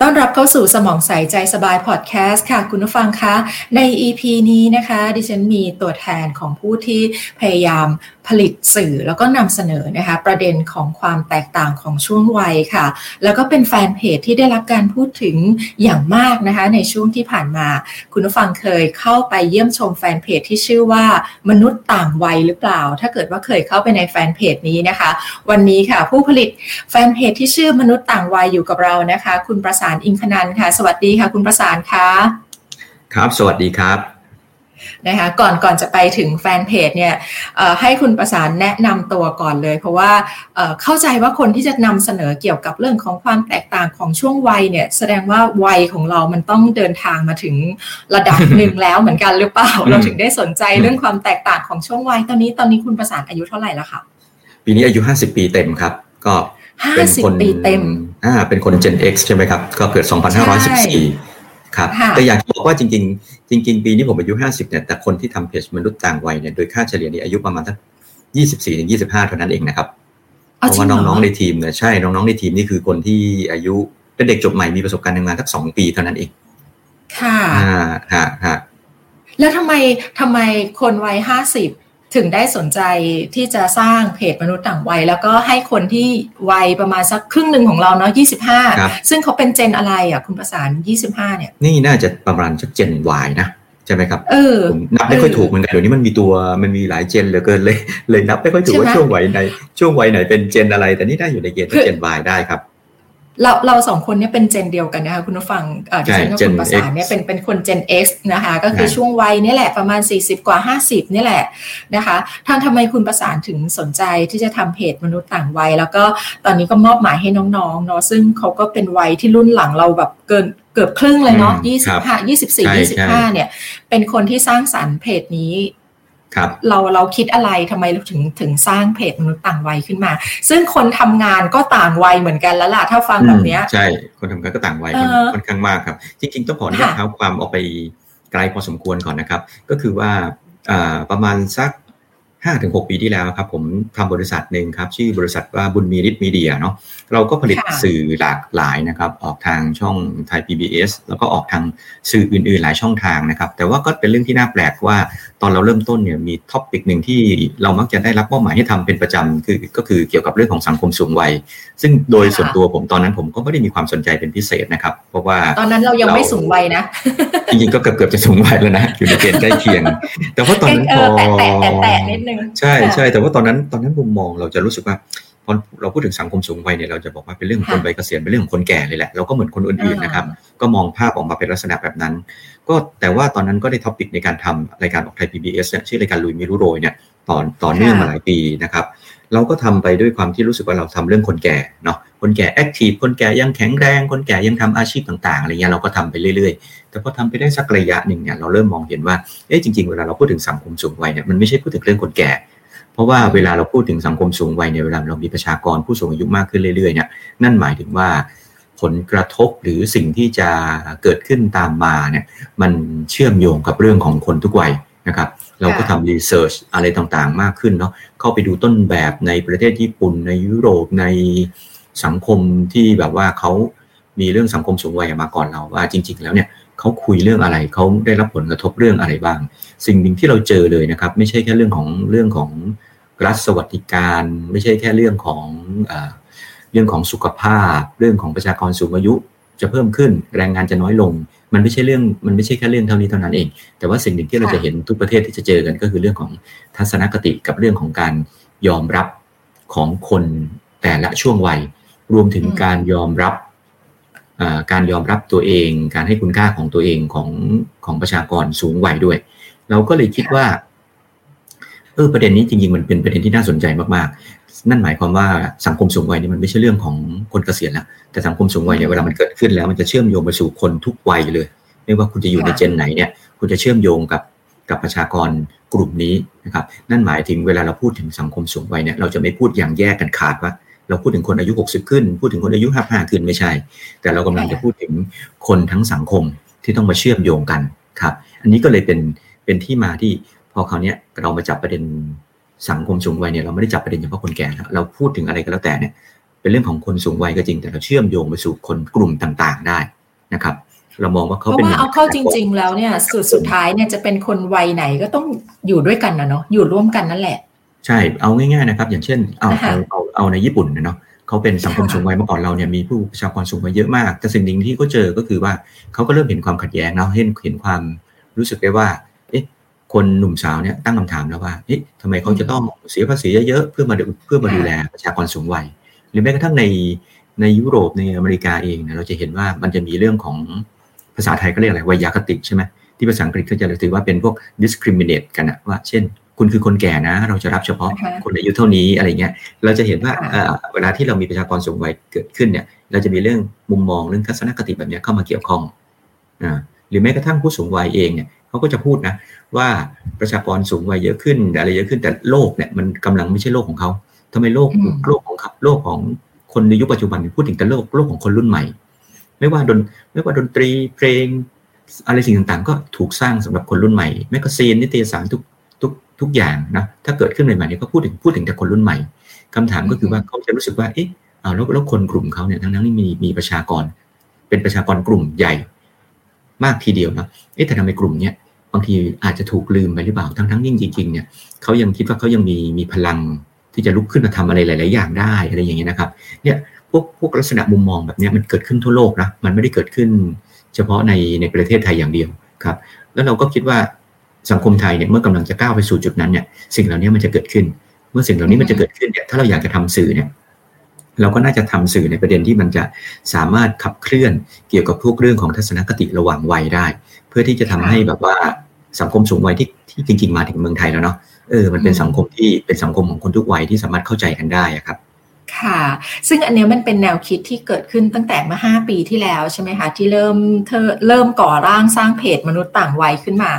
ต้อนรับเข้าสู่สมองใสใจสบายพอดแคสต์ค่ะ คุณผู้ฟังคะ ใน EP นี้นะคะ ดิฉันมีตัวแทนของผู้ที่พยายามผลิตสื่อแล้วก็นำเสนอนะคะ ประเด็นของความแตกต่างของช่วงวัยค่ะ แล้วก็เป็นแฟนเพจที่ได้รับการพูดถึงอย่างมากนะคะ ในช่วงที่ผ่านมา คุณผู้ฟังเคยเข้าไปเยี่ยมชมแฟนเพจที่ชื่อว่ามนุษย์ต่างวัยหรือเปล่า ถ้าเกิดว่าเคยเข้าไปในแฟนเพจนี้นะคะ วันนี้ค่ะ ผู้ผลิตแฟนเพจที่ชื่อมนุษย์ต่างวัยอยู่กับเรานะคะ คุณประสานอิงคนันค่ะ สวัสดีค่ะ คุณประสานค่ะครับ สวัสดีครับนะคะก่อนก่อนจะไปถึงแฟนเพจเนี่ยให้คุณประสานแนะนำตัวก่อนเลย เพราะว่าเข้าใจว่าคนที่จะนำเสนอเกี่ยวกับเรื่องของความแตกต่างของช่วงวัยเนี่ย แสดงว่าวัยของเรามันต้องเดินทางมาถึงระดับหนึ่งแล้วเหมือนกันหรือเปล่า เราถึงได้สนใจเรื่องความแตกต่างของช่วงวัยตอนนี้ตอนนี้คุณประสานอายุเท่าไหร่แล้วคะปีนี้อายุ 50 ปีเต็มครับ ก็ เป็นคนปีเต็ม อ่า เป็นคน Gen X ใช่ไหมครับ ก็เกิด 2514 ครับ แต่อยากบอกว่าจริง ๆ จริง ๆ ปีนี้ผมอายุ 50 เนี่ย แต่คนที่ทำเพจมนุษย์ต่างวัยเนี่ย โดยค่าเฉลี่ยนี่อายุประมาณสัก24 ถึง 25 เท่านั้นเองนะครับ เพราะว่าน้อง ๆ ในทีมเนี่ย ใช่ น้อง ๆ ในทีมนี่คือคนที่อายุเป็นเด็กจบใหม่ มีประสบการณ์ทำงานสักสองปีเท่านั้นเอง ค่ะ อ่าฮะฮะแล้วทำไมทำไมคนวัยห้าสิบ ถึงได้สนใจที่จะสร้างเพจมนุษย์ต่างวัย แล้วก็ให้คนที่วัยประมาณสักครึ่งหนึ่งของเราเนาะยี่สิบห้าซึ่งเขาเป็นเจนอะไรอะคุณประสานยี่สิบห้าเนี่ย นี่น่าจะประมาณสักเจนวายนะใช่ไหมครับเออผมนับไม่ค่อยถูกเหมือนกันเดี๋ยวนี้มันมีตัวมันมีหลายเจนเหลือเกินเลย เลยนับไม่ค่อยถูกว่าช่วงวัยไหนช่วงวัยไหนเป็นเจนอะไร แต่นี่ได้อยู่ในเกณฑ์เจนวายได้ครับ เราเราสองคนเนี่ยเป็นเจนเดียวกันนะคะคุณผู้ฟังดิฉันกับคุณประสานเนี่ยเป็นเป็นคนเจน X นะคะ ก็คือช่วงวัยนี่แหละประมาณ 40 กว่า 50 นี่แหละนะคะทางทำไมคุณประสานถึงสนใจที่จะทำเพจมนุษย์ต่างวัย แล้วก็ตอนนี้ก็มอบหมายให้น้องๆเนาะซึ่งเขาก็เป็นวัยที่รุ่นหลังเราแบบเกินเกือบครึ่งเลยเนาะ25 24 25เนี่ย เป็นคนที่สร้างสรรค์เพจนี้ เราเราคิดอะไรทำไมเราถึงถึงสร้างเพจมนุษย์ต่างวัยขึ้นมา ซึ่งคนทำงานก็ต่างวัยเหมือนกันแล้วล่ะถ้าฟังแบบนี้ใช่คนทำงานก็ต่างวัยค่อนข้างมากครับ จริงๆต้องขออนุญาตเท้าความออกไปไกลพอสมควรก่อนนะครับ ก็คือว่าประมาณสักห้าถึงหกปีที่แล้วครับผมทำบริษัทหนึ่งครับ ชื่อบริษัทว่าบุญมีริทมีเดียเนาะเราก็ผลิตสื่อหลากหลายนะครับ ออกทางช่องไทย PBS แล้วก็ออกทางสื่ออื่นๆ หลายช่องทางนะครับ แต่ว่าก็เป็นเรื่องที่น่าแปลกว่าต อนเราเริ่มต้นเนี่ยมีท็อปิกหนึ่งที่เรามักจะได้รับมอบหมายให้ทำเป็นประจำคือก็คือเกี่ยวกับเรื่องของสังคมสูงวัย ซึ่งโดยส่วนตัวผมตอนนั้นผมก็ไม่ได้มีความสนใจเป็นพิเศษนะครับ เพราะว่าตอนนั้นเรายังไม่สูงวัยนะ จริงๆก็เกือบเกือบจะสูงวัยแล้วนะอยู่ในเกณฑ์ใกล้เคียง แต่ว่าตอนนั้นพอแตะแตะแตะนิดนึงใช่ใช่แต่ว่าตอนนั้นตอนนั้นมุมมองเราจะรู้สึกว่า พอเราพูดถึงสังคมสูงวัยเนี่ยเราจะบอกว่าเป็นเรื่องของคนวัยเกษียณเป็นเรื่องของคนแก่เลยแหละเราก็เหมือนคนอื่นๆนะครับก็มองภาพออกมาเป็นลักษณะแบบนั้น ก็แต่ว่าตอนนั้นก็ได้ท็อปิกในการทำรายการออกไทย PBS เนี่ยชื่อรายการลุยมิรุโรยเนี่ยต่อต่อเนื่องมาหลายปีนะครับเราก็ทำไปด้วยความที่รู้สึกว่าเราทำเรื่องคนแก่เนาะคนแก่แอคทีฟคนแก่ยังแข็งแรง คนแก่ยังทำอาชีพต่างๆอะไรเงี้ยเราก็ทำไปเรื่อยๆ แต่พอทำไปได้สักระยะหนึ่งเนี่ยเราเริ่มมองเห็นว่าเอ๊ะจริงๆเวลาเราพูดถึงสังคมสูงวัยเนี่ยมันไม่ใช่พูดถึงเรื่องคนแก่ เพราะว่าเวลาเราพูดถึงสังคมสูงวัยในเวลาเรามีประชากรผู้สูงอายุมากขึ้นเรื่อยๆเนี่ยนั่นหมายถึงว่าผลกระทบหรือสิ่งที่จะเกิดขึ้นตามมาเนี่ยมันเชื่อมโยงกับเรื่องของคนทุกวัยนะครับเราก็ทำรีเสิร์ชอะไรต่างๆ มากขึ้นเนาะเข้าไปดูต้นแบบในประเทศญี่ปุ่นในยุโรปในสังคมที่แบบว่าเขามีเรื่องสังคมสูงวัยมาก่อนเราว่าจริง ๆ แล้วเนี่ย เขาคุยเรื่องอะไรเขาได้รับผลกระทบเรื่องอะไรบ้าง สิ่งหนึ่งที่เราเจอเลยนะครับ ไม่ใช่แค่เรื่องของเรื่องของรัฐสวัสดิการ ไม่ใช่แค่เรื่องของเรื่องของสุขภาพ เรื่องของประชากรสูงอายุจะเพิ่มขึ้นแรงงานจะน้อยลง มันไม่ใช่เรื่องมันไม่ใช่แค่เรื่องเท่านี้เท่านั้นเอง แต่ว่าสิ่งหนึ่งที่เราจะเห็นทุกประเทศที่จะเจอกันก็คือเรื่องของทัศนคติกับเรื่องของการยอมรับของคนแต่ละช่วงวัย รวมถึงการยอมรับ การยอมรับตัวเอง การให้คุณค่าของตัวเองของของประชากรสูงวัยด้วย เราก็เลยคิดว่าเออประเด็นนี้จริงๆ มันเป็นประเด็นที่น่าสนใจมากๆ นั่นหมายความว่าสังคมสูงวัยนี่มันไม่ใช่เรื่องของคนเกษียณแล้วแต่สังคมสูงวัยเนี่ยเวลามันเกิดขึ้นแล้วมันจะเชื่อมโยงไปสู่คนทุกวัยเลย ไม่ว่าคุณจะอยู่ในเจนไหนเนี่ยคุณจะเชื่อมโยงกับกับประชากรกลุ่มนี้นะครับนั่นหมายถึงเวลาเราพูดถึงสังคมสูงวัยเนี่ยเราจะไม่พูดอย่างแยกกันขาดว่า เราพูดถึงคนอายุ 60 ขึ้น พูดถึงคนอายุ55ขึ้นไม่ใช่ แต่เรากำลังจะพูดถึงคนทั้งสังคมที่ต้องมาเชื่อมโยงกันครับ อันนี้ก็เลยเป็นเป็นที่มาที่พอคราวนี้เรามาจับประเด็นสังคมสูงวัยเนี่ยเราไม่ได้จับประเด็นเฉพาะคนแก่เราพูดถึงอะไรก็แล้วแต่เนี่ย เป็นเรื่องของคนสูงวัยก็จริง แต่เราเชื่อมโยงไปสู่คนกลุ่มต่างๆได้นะครับเรามองว่าเขาเป็นเพราะว่าเอาเข้าจริง ๆ แล้วเนี่ยสุดสุดท้ายเนี่ยจะเป็นคนวัยไหนก็ต้องอยู่ด้วยกันนะเนาะอยู่ร่วมกันนั่นแหละ ใช่เอาง่ายๆนะครับ อย่างเช่นเอาเอาเอาเอาในญี่ปุ่นเนาะเขาเป็นสังคมสูงวัยเมื่อก่อนเราเนี่ยมีผู้ประชากรสูงวัยเยอะมาก แต่สิ่งหนึ่งที่เขาเจอก็คือว่าเขาก็เริ่มเห็นความขัดแย้งเนาะเห็นเห็นความรู้สึกได้ว่า เอ๊ะ คนหนุ่มสาวเนี่ยตั้งคำถามแล้วว่าเอ๊ะทำไมเขาจะต้องเสียภาษีเยอะๆเพื่อมาเพื่อมาดูแลประชากรสูงวัย หรือแม้กระทั่งในในยุโรปในอเมริกาเองเนี่ยเราจะเห็นว่ามันจะมีเรื่องของภาษาไทยก็เรียกอะไรวิยาคติใช่ไหมที่ภาษาอังกฤษเขาจะถือว่าเป็นพวก discriminate กันนะว่า เช่น คุณคือคนแก่นะ เราจะรับเฉพาะคนอายุเท่านี้อะไรเงี้ย เราจะเห็นว่าเวลาที่เรามีประชากรสูงวัยเกิดขึ้นเนี่ย เราจะมีเรื่องมุมมองเรื่องทัศนคติแบบนี้เข้ามาเกี่ยวข้องอ่าหรือแม้กระทั่งผู้สูงวัยเองเนี่ยเขาก็จะพูดนะว่าประชากรสูงวัยเยอะขึ้นอะไรเยอะขึ้นแต่โลกเนี่ยมันกำลังไม่ใช่โลกของเขาทำไมโลกโลกของโลกของคนในยุคปัจจุบันพูดถึงแต่โลกโลกของคนรุ่นใหม่ ไม่ว่าดนไม่ว่าดนตรีเพลงอะไรสิ่งต่างๆ ก็ถูกสร้างสำหรับคนรุ่นใหม่ magazine นิตยสารทุก ทุกทุกอย่างนะถ้าเกิดขึ้นใหม่ๆนี่ก็พูดถึงพูดถึงแต่คนรุ่นใหม่คำถามก็คือว่าเขาจะรู้สึกว่าเอ๊ะเอาแล้วแล้วคนกลุ่มเขาเนี่ยทั้งนั้นที่มีมีประชากร เป็นประชากรกลุ่มใหญ่ มากทีเดียวนะเอ๊ะแต่ทำไมกลุ่มเนี้ยบางทีอาจจะถูกลืมไปหรือเปล่าทั้งทั้งยิ่งจริงๆเนี่ยเขายังคิดว่าเขายังมีมีพลังที่จะลุกขึ้นมาทำอะไรหลาย ๆ อย่างได้อะไรอย่างเงี้ยนะครับเนี่ยพวกพวกลักษณะมุมมองแบบนี้มันเกิดขึ้นทั่วโลกนะมันไม่ได้เกิดขึ้น เฉพาะในในประเทศไทยอย่างเดียวครับ แล้วเราก็คิดว่า สังคมไทยเนี่ยเมื่อกำลังจะก้าวไปสู่จุดนั้นเนี่ยสิ่งเหล่านี้มันจะเกิดขึ้น เมื่อสิ่งเหล่านี้มันจะเกิดขึ้นเนี่ยถ้าเราอยากจะทำสื่อเนี่ยเราก็น่าจะทำสื่อในประเด็นที่มันจะสามารถขับเคลื่อนเกี่ยวกับพวกเรื่องของทัศนคติระหว่างวัยได้ เพื่อที่จะทำให้แบบว่าสังคมสูงวัยที่ที่จริง ๆ มาถึงเมืองไทยแล้วเนาะเออมันเป็นสังคมที่เป็นสังคมของคนทุกวัยที่สามารถเข้าใจกันได้ครับค่ะ ซึ่งอันนี้มันเป็นแนวคิดที่เกิดขึ้นตั้งแต่เมื่อห้าปีที่แล้วใช่ไหมคะ ที่เริ่มเธอเริ่มก่อร่างสร้างเพจมนุษย์ต่างวัยขึ้นมา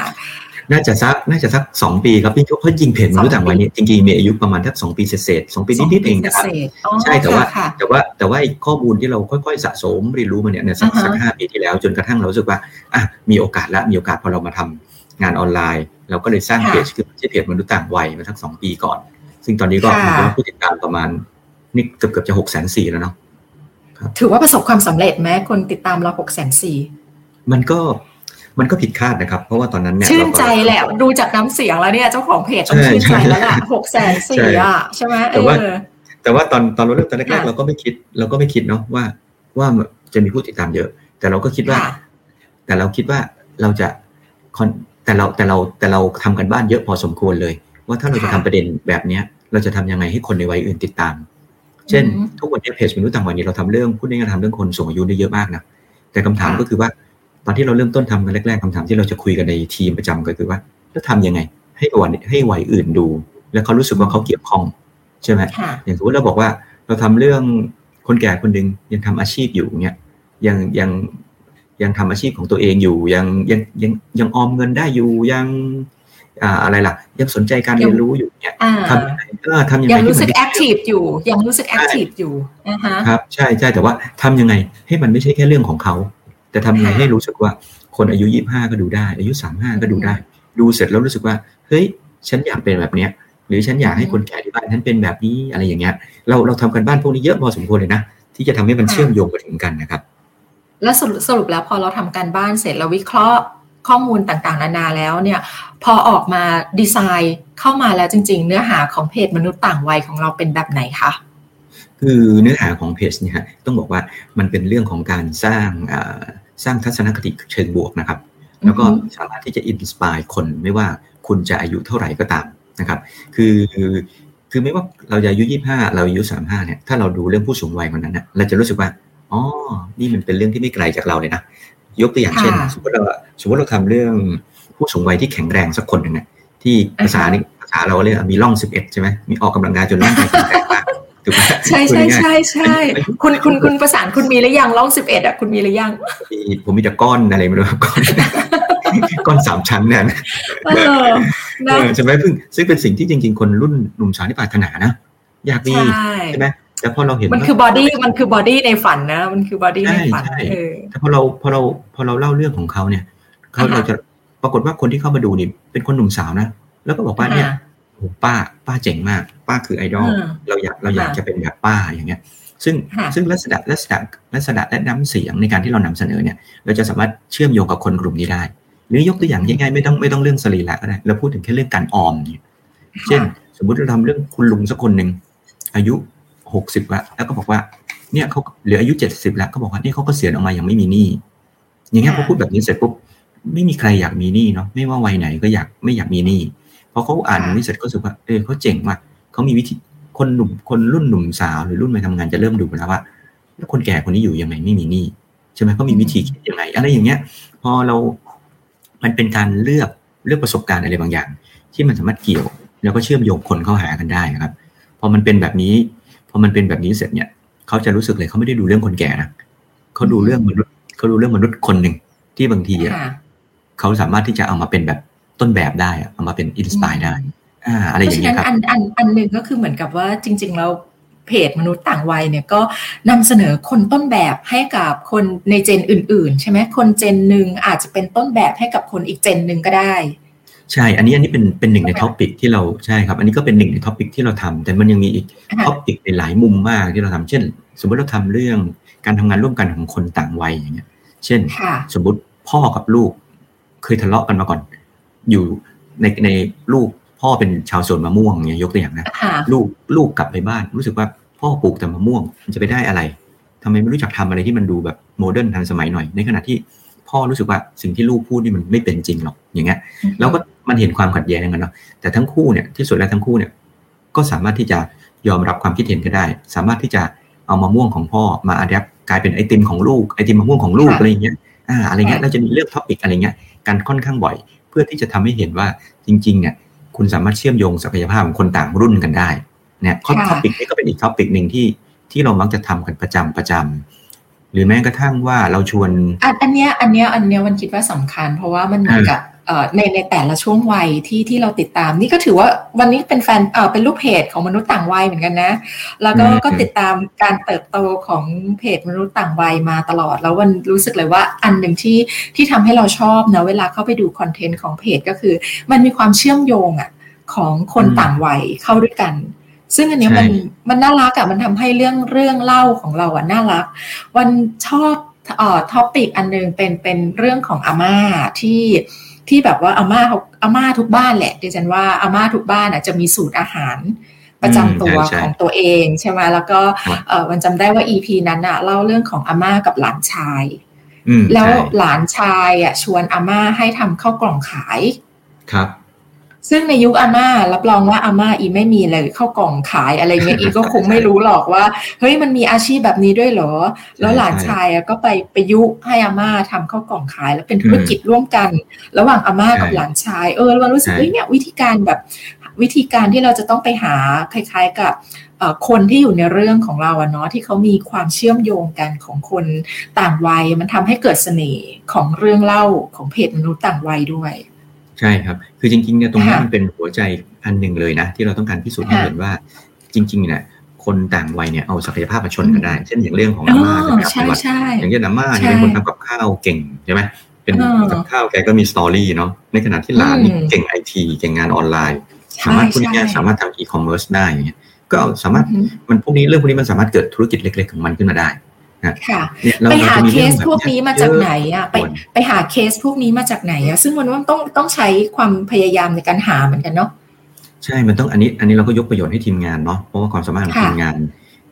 น่าจะสักน่าจะสักสองปีครับพี่เพราะจริงเพจมนุษย์ต่างวัยนี่จริงๆมีอายุประมาณทักสองปีเศษสองปีนิดๆเองนะครับใช่แต่ว่าแต่ว่าแต่ว่าข้อมูลที่เราค่อยๆ สะสมเรียนรู้มาเนี่ยสักสักห้าปีที่แล้วจนกระทั่งเราสึกว่าอะมีโอกาสละมีโอกาสพอเรามาทำงานออนไลน์ เราก็เลยสร้างเพจคือชื่อเพจมนุษย์ต่างวัยมาทั้งสองปีก่อน ซึ่งตอนนี้ก็มีผู้ติดตามประมาณนี่เกือบเกือบจะหกแสนสี่แล้วเนาะถือว่าประสบความสำเร็จไหมคนติดตามเราหกแสนสี่มันก็ มันก็ผิดคาดนะครับ เพราะว่าตอนนั้นเนี่ยชื่นใจแหละดูจากน้ำเสียงแล้วเนี่ยเจ้าของเพจต้องชื่นใจแล้วล่ะหกแสนสี่อะใช่ไหมแต่ว่าแต่ว่าตอนตอนเราเริ่มตอนแรกๆเราก็ไม่คิดเราก็ไม่คิดเนาะว่าว่าจะมีผู้ติดตามเยอะ แต่เราก็คิดว่า แต่เราคิดว่าเราจะแต่เราแต่เราแต่เราทำกันบ้านเยอะพอสมควรเลย ว่าถ้าเราจะทำประเด็นแบบเนี้ย เราจะทำยังไงให้คนในวัยอื่นติดตาม เช่น ทุกวันนี้เพจมนุษย์ต่างวัยนี้เราทำเรื่องพูดง่ายๆทำเรื่องคนสูงอายุได้เยอะมากนะแต่คำถามก็คือว่า ตอนที่เราเริ่มต้นทำกันแรกๆคำถามที่เราจะคุยกันในทีมประจำก็คือว่าแล้วทำยังไง ให้วันให้วัยอื่นดู แล้วเขารู้สึกว่าเขาเกี่ยวข้องใช่ไหมอย่างสมมติเราบอกว่าเราทำเรื่องคนแก่คนหนึ่งยังทำอาชีพอยู่เนี่ยยังยังยังทำอาชีพของตัวเองอยู่ยังยังยังยังออมเงินได้อยู่ยังอะไรล่ะ ยังสนใจการเรียนรู้อยู่เนี่ยทำยังไงก็ทำยังไงยังรู้สึก activeอยู่ ยังรู้สึก active อยู่นะคะครับ ใช่ใช่แต่ว่าทำยังไงให้มันไม่ใช่แค่เรื่องของเขา แต่ทำยังไงให้รู้สึกว่าคนอายุยี่ห้าก็ดูได้ อายุสามห้าก็ดูได้ ดูเสร็จแล้วรู้สึกว่าเฮ้ยฉันอยากเป็นแบบเนี้ย หรือฉันอยากให้คนแก่ที่บ้านฉันเป็นแบบนี้อะไรอย่างเงี้ย เราเราทำกันบ้านพวกนี้เยอะพอสมควรเลยนะที่จะทำให้มันเชื่อมโยงไปถึงกันนะครับ แล้วสรุปสรุปแล้วพอเราทำการบ้านเสร็จเราวิเคราะห์ข้อมูลต่างๆ นานาแล้วเนี่ย พอออกมาดีไซน์เข้ามาแล้วจริง ๆ เนื้อหาของเพจมนุษย์ต่างวัยของเราเป็นแบบไหนคะคือเนื้อหาของเพจเนี่ยต้องบอกว่ามันเป็นเรื่องของการสร้าง สร้างทัศนคติเชิงบวกนะครับ แล้วก็สามารถที่จะอินสปายคนไม่ว่าคุณจะอายุเท่าไหร่ก็ตามนะครับ คือคือไม่ว่าเราจะอายุยี่ห้าเราอายุสามห้าเนี่ยถ้าเราดูเรื่องผู้สูงวัยคนนั้นนะเราจะรู้สึกว่าอ๋อนี่มันเป็นเรื่องที่ไม่ไกลจากเราเลยนะยกตัวอย่างเช่น สมมติเราสมมติเราทำเรื่องผู้สูงวัยที่แข็งแรงสักคนหนึ่งเนี่ยที่ภาษานี่ภาษาเราเรียกมีร่องสิบเอ็ดใช่ไหมมีออกกำลังกายจนร่างกายแข็งแรงมาก ถูกไหมใช่ใช่ใช่ใช่คุณคุณคุณประสานคุณมีหรือยังร่องสิบเอ็ดอะคุณมีหรือยังผมมีแต่ก้อนอะไรไม่รู้ก้อนก้อนสามชั้นเนี่ยใช่ไหมซึ่งซึ่งเป็นสิ่งที่จริง ๆ คนรุ่นหนุ่มสาวที่ปรารถนานะอยากมีใช่ไหมแต่พอเราเห็นมันคือ bodyมันคือ body ในฝันนะ มันคือ body ในฝันใช่แต่พอเราพอเราพอเราเล่าเรื่องของเขาเนี่ยเขาเราจะปรากฏว่าคนที่เข้ามาดูนี่เป็นคนหนุ่มสาวนะแล้วก็บอกว่าเนี่ยโอ้ป้าป้าเจ๋งมาก ป้าคือไอดอลเราอยากเราอยากจะเป็นแบบป้าอย่างเงี้ย ซึ่งซึ่งลักษณะลักษณะลักษณะและน้ำเสียงในการที่เรานำเสนอเนี่ย เราจะสามารถเชื่อมโยงกับคนกลุ่มนี้ได้ หรือยกตัวอย่างง่ายๆไม่ต้องไม่ต้องเรื่องสรีระก็ได้เราพูดถึงแค่เรื่องการออมเนี่ยเช่น สมมุติเราทำเรื่องคุณลุงสักคนหนึ่งอายุหกสิบละแล้วก็บอกว่าเนี่ยเขาเหลืออายุเจ็ดสิบแล้วก็บอกว่านี่เขาก็เสียออกมาอย่างไม่มีหนี้อย่างเงี้ยพอพูดแบบนี้เสร็จปุ๊บไม่มีใครอยากมีหนี้เนาะไม่ว่าวัยไหนก็อยากไม่อยากมีหนี้พอเขาอ่านนี้เสร็จก็รู้สึกว่าเออเขาเจ๋งว่ะ เขามีวิธีคนหนุ่มคนรุ่นหนุ่มสาวหรือรุ่นวัยทำงานจะเริ่มดูแล้วว่า แล้วคนแก่คนนี้อยู่ยังไงไม่มีหนี้ใช่ไหมเขามีวิธีคิดยังไงอะไรอย่างเงี้ย พอเรามันเป็นการเลือกเลือกประสบการณ์อะไรบางอย่าง ที่มันสามารถเกี่ยว แล้วก็เชื่อมโยงคนเข้าหากันได้ครับ พอมันเป็นแบบนี้ พอมันเป็นแบบนี้เสร็จเนี่ยเขาจะรู้สึกเลยเขาไม่ได้ดูเรื่องคนแก่นะเขาดูเรื่องมนุษย์เขาดูเรื่องมนุษย์คนหนึ่งที่บางทีเขาสามารถที่จะเอามาเป็นแบบต้นแบบได้เอามาเป็น inspire ได้ อ่าอะไรอย่างเงี้ยครับอันอันอันหนึ่งก็คือเหมือนกับว่าจริง ๆ แล้วเพจมนุษย์ต่างวัยเนี่ยก็นำเสนอคนต้นแบบให้กับคนใน gen อื่น ๆ ใช่ไหมคน gen หนึ่งอาจจะเป็นต้นแบบให้กับคนอีก gen หนึ่งก็ได้ใช่ อันนี้อันนี้เป็นเป็นหนึ่งใน topic ที่เราใช่ครับ อันนี้ก็เป็นหนึ่งใน topic ที่เราทำแต่มันยังมีอีกtopic ในหลายมุมมากที่เราทำเช่น สมมติเราทำเรื่องการทำงานร่วมกันของคนต่างวัยอย่างเงี้ย เช่น สมมติพ่อกับลูก เคยทะเลาะกันมาก่อน อยู่ในในลูก พ่อเป็นชาวสวนมะม่วงเนี่ยยกตัวอย่างนะลูกลูกกลับไปบ้าน รู้สึกว่าพ่อปลูกแต่มะม่วงมันจะไปได้อะไรทำไมไม่รู้จักทำอะไรที่มันดูแบบ modern ทันสมัยหน่อย ในขณะที่พ่อรู้สึกว่าสิ่งที่ลูกพูดนี่มันไม่เป็นจริงหรอกอย่างเงี้ยแล้วก็มันเห็นความขัดแย้งกันเนาะแต่ทั้งคู่เนี่ยที่สุดแล้วทั้งคู่เนี่ยก็สามารถที่จะยอมรับความคิดเห็นกันได้ สามารถที่จะเอามะม่วงของพ่อมา adapt กลายเป็นไอติมของลูกไอติมมะม่วงของลูกอะไรเงี้ยอ่าอะไรเงี้ยเราจะมีเรื่อง topic อะไรเงี้ยการค่อนข้างบ่อย เพื่อที่จะทำให้เห็นว่าจริงๆเนี่ย คุณสามารถเชื่อมโยงศักยภาพของคนต่างรุ่นกันได้เนี่ยข้อ topic นี้ก็เป็นอีก topic หนึ่งที่ที่เรามักจะทำกันประจำประจำหรือแม้กระทั่งว่าเราชวนอันอันเนี้ยอันเนี้ยอันเนี้ยมันคิดว่าสำคัญ เพราะว่ามันเหมือนกับ ในในแต่ละช่วงวัยที่ที่เราติดตาม นี่ก็ถือว่าวันนี้เป็นแฟนเออเป็นลูกเพจของมนุษย์ต่างวัยเหมือนกันนะ แล้วก็ก็ติดตามการเติบโตของเพจมนุษย์ต่างวัยมาตลอด แล้ววันรู้สึกเลยว่าอันหนึ่งที่ที่ทำให้เราชอบนะเวลาเข้าไปดูคอนเทนต์ของเพจก็คือ มันมีความเชื่อมโยงอะของคนต่างวัยเข้าด้วยกันซึ่งอันนี้มันมันน่ารักอะมันทำให้เรื่องเรื่องเล่าของเราอะน่ารัก ฉันชอบเอ่อ topic อันนึงเป็นเป็นเรื่องของอาม่าที่ ที่แบบว่าอาม่าเขาอาม่าทุกบ้านแหละดิฉันว่าอาม่าทุกบ้านอะจะมีสูตรอาหารประจำตัวของตัวเองใช่ไหมแล้วก็เออมันจำได้ว่า EP นั้นอะเล่าเรื่องของอาม่ากับหลานชายแล้วหลานชายอะชวนอาม่าให้ทำข้าวกล่องขายครับ ซึ่งในยุคอาม่ารับรองว่าอาม่าอีไม่มีเลยข้าวกล่องขายอะไรเงี้ยอีก็คงไม่รู้หรอกว่า เฮ้ยมันมีอาชีพแบบนี้ด้วยเหรอ แล้วหลานชายก็ไปไปยุให้อาม่าทำเข้ากล่องขาย แล้วเป็นธุรกิจร่วมกัน ระหว่างอาม่ากับหลานชายเออเรารู้สึกเฮ้ยเนี่ยวิธีการแบบวิธีการที่เราจะต้องไปหาคล้ายๆกับคนที่อยู่ในเรื่องของเราอะเนาะที่เขามีความเชื่อมโยงกันของคนต่างวัย มันทำให้เกิดเสน่ห์ของเรื่องเล่าของเพจมนุษย์ต่างวัยด้วย ใช่ครับ คือจริงๆเนี่ยตรงนี้มันเป็นหัวใจอันหนึ่งเลยนะ ที่เราต้องการพิสูจน์ให้เห็นว่าจริงๆเนี่ยคนต่างวัยเนี่ยเอาศักยภาพมาชนกันได้ เช่นอย่างเรื่องของอาม่านะครับอย่างเช่นอาม่าเนี่ยเป็นคนทำกับข้าวเก่งใช่ไหมเป็นกับข้าวแกก็มีสตอรี่เนาะในขณะที่หลานนี่เก่งไอทีเก่งงานออนไลน์ สามารถพวกนี้สามารถทำอีคอมเมิร์ซได้เงี้ยก็สามารถมันพวกนี้เรื่องพวกนี้มันสามารถเกิดธุรกิจเล็ก ๆ ของมันขึ้นมาได้ ค่ะไปหาเคสพวกนี้มาจากไหนอะไปไปหาเคสพวกนี้มาจากไหนอะซึ่งมันว่าต้องต้องใช้ความพยายามในการหาเหมือนกันเนาะใช่ มันต้องอันนี้ อันนี้เราก็ยกประโยชน์ให้ทีมงานเนาะเพราะว่าความสามารถของทีมงาน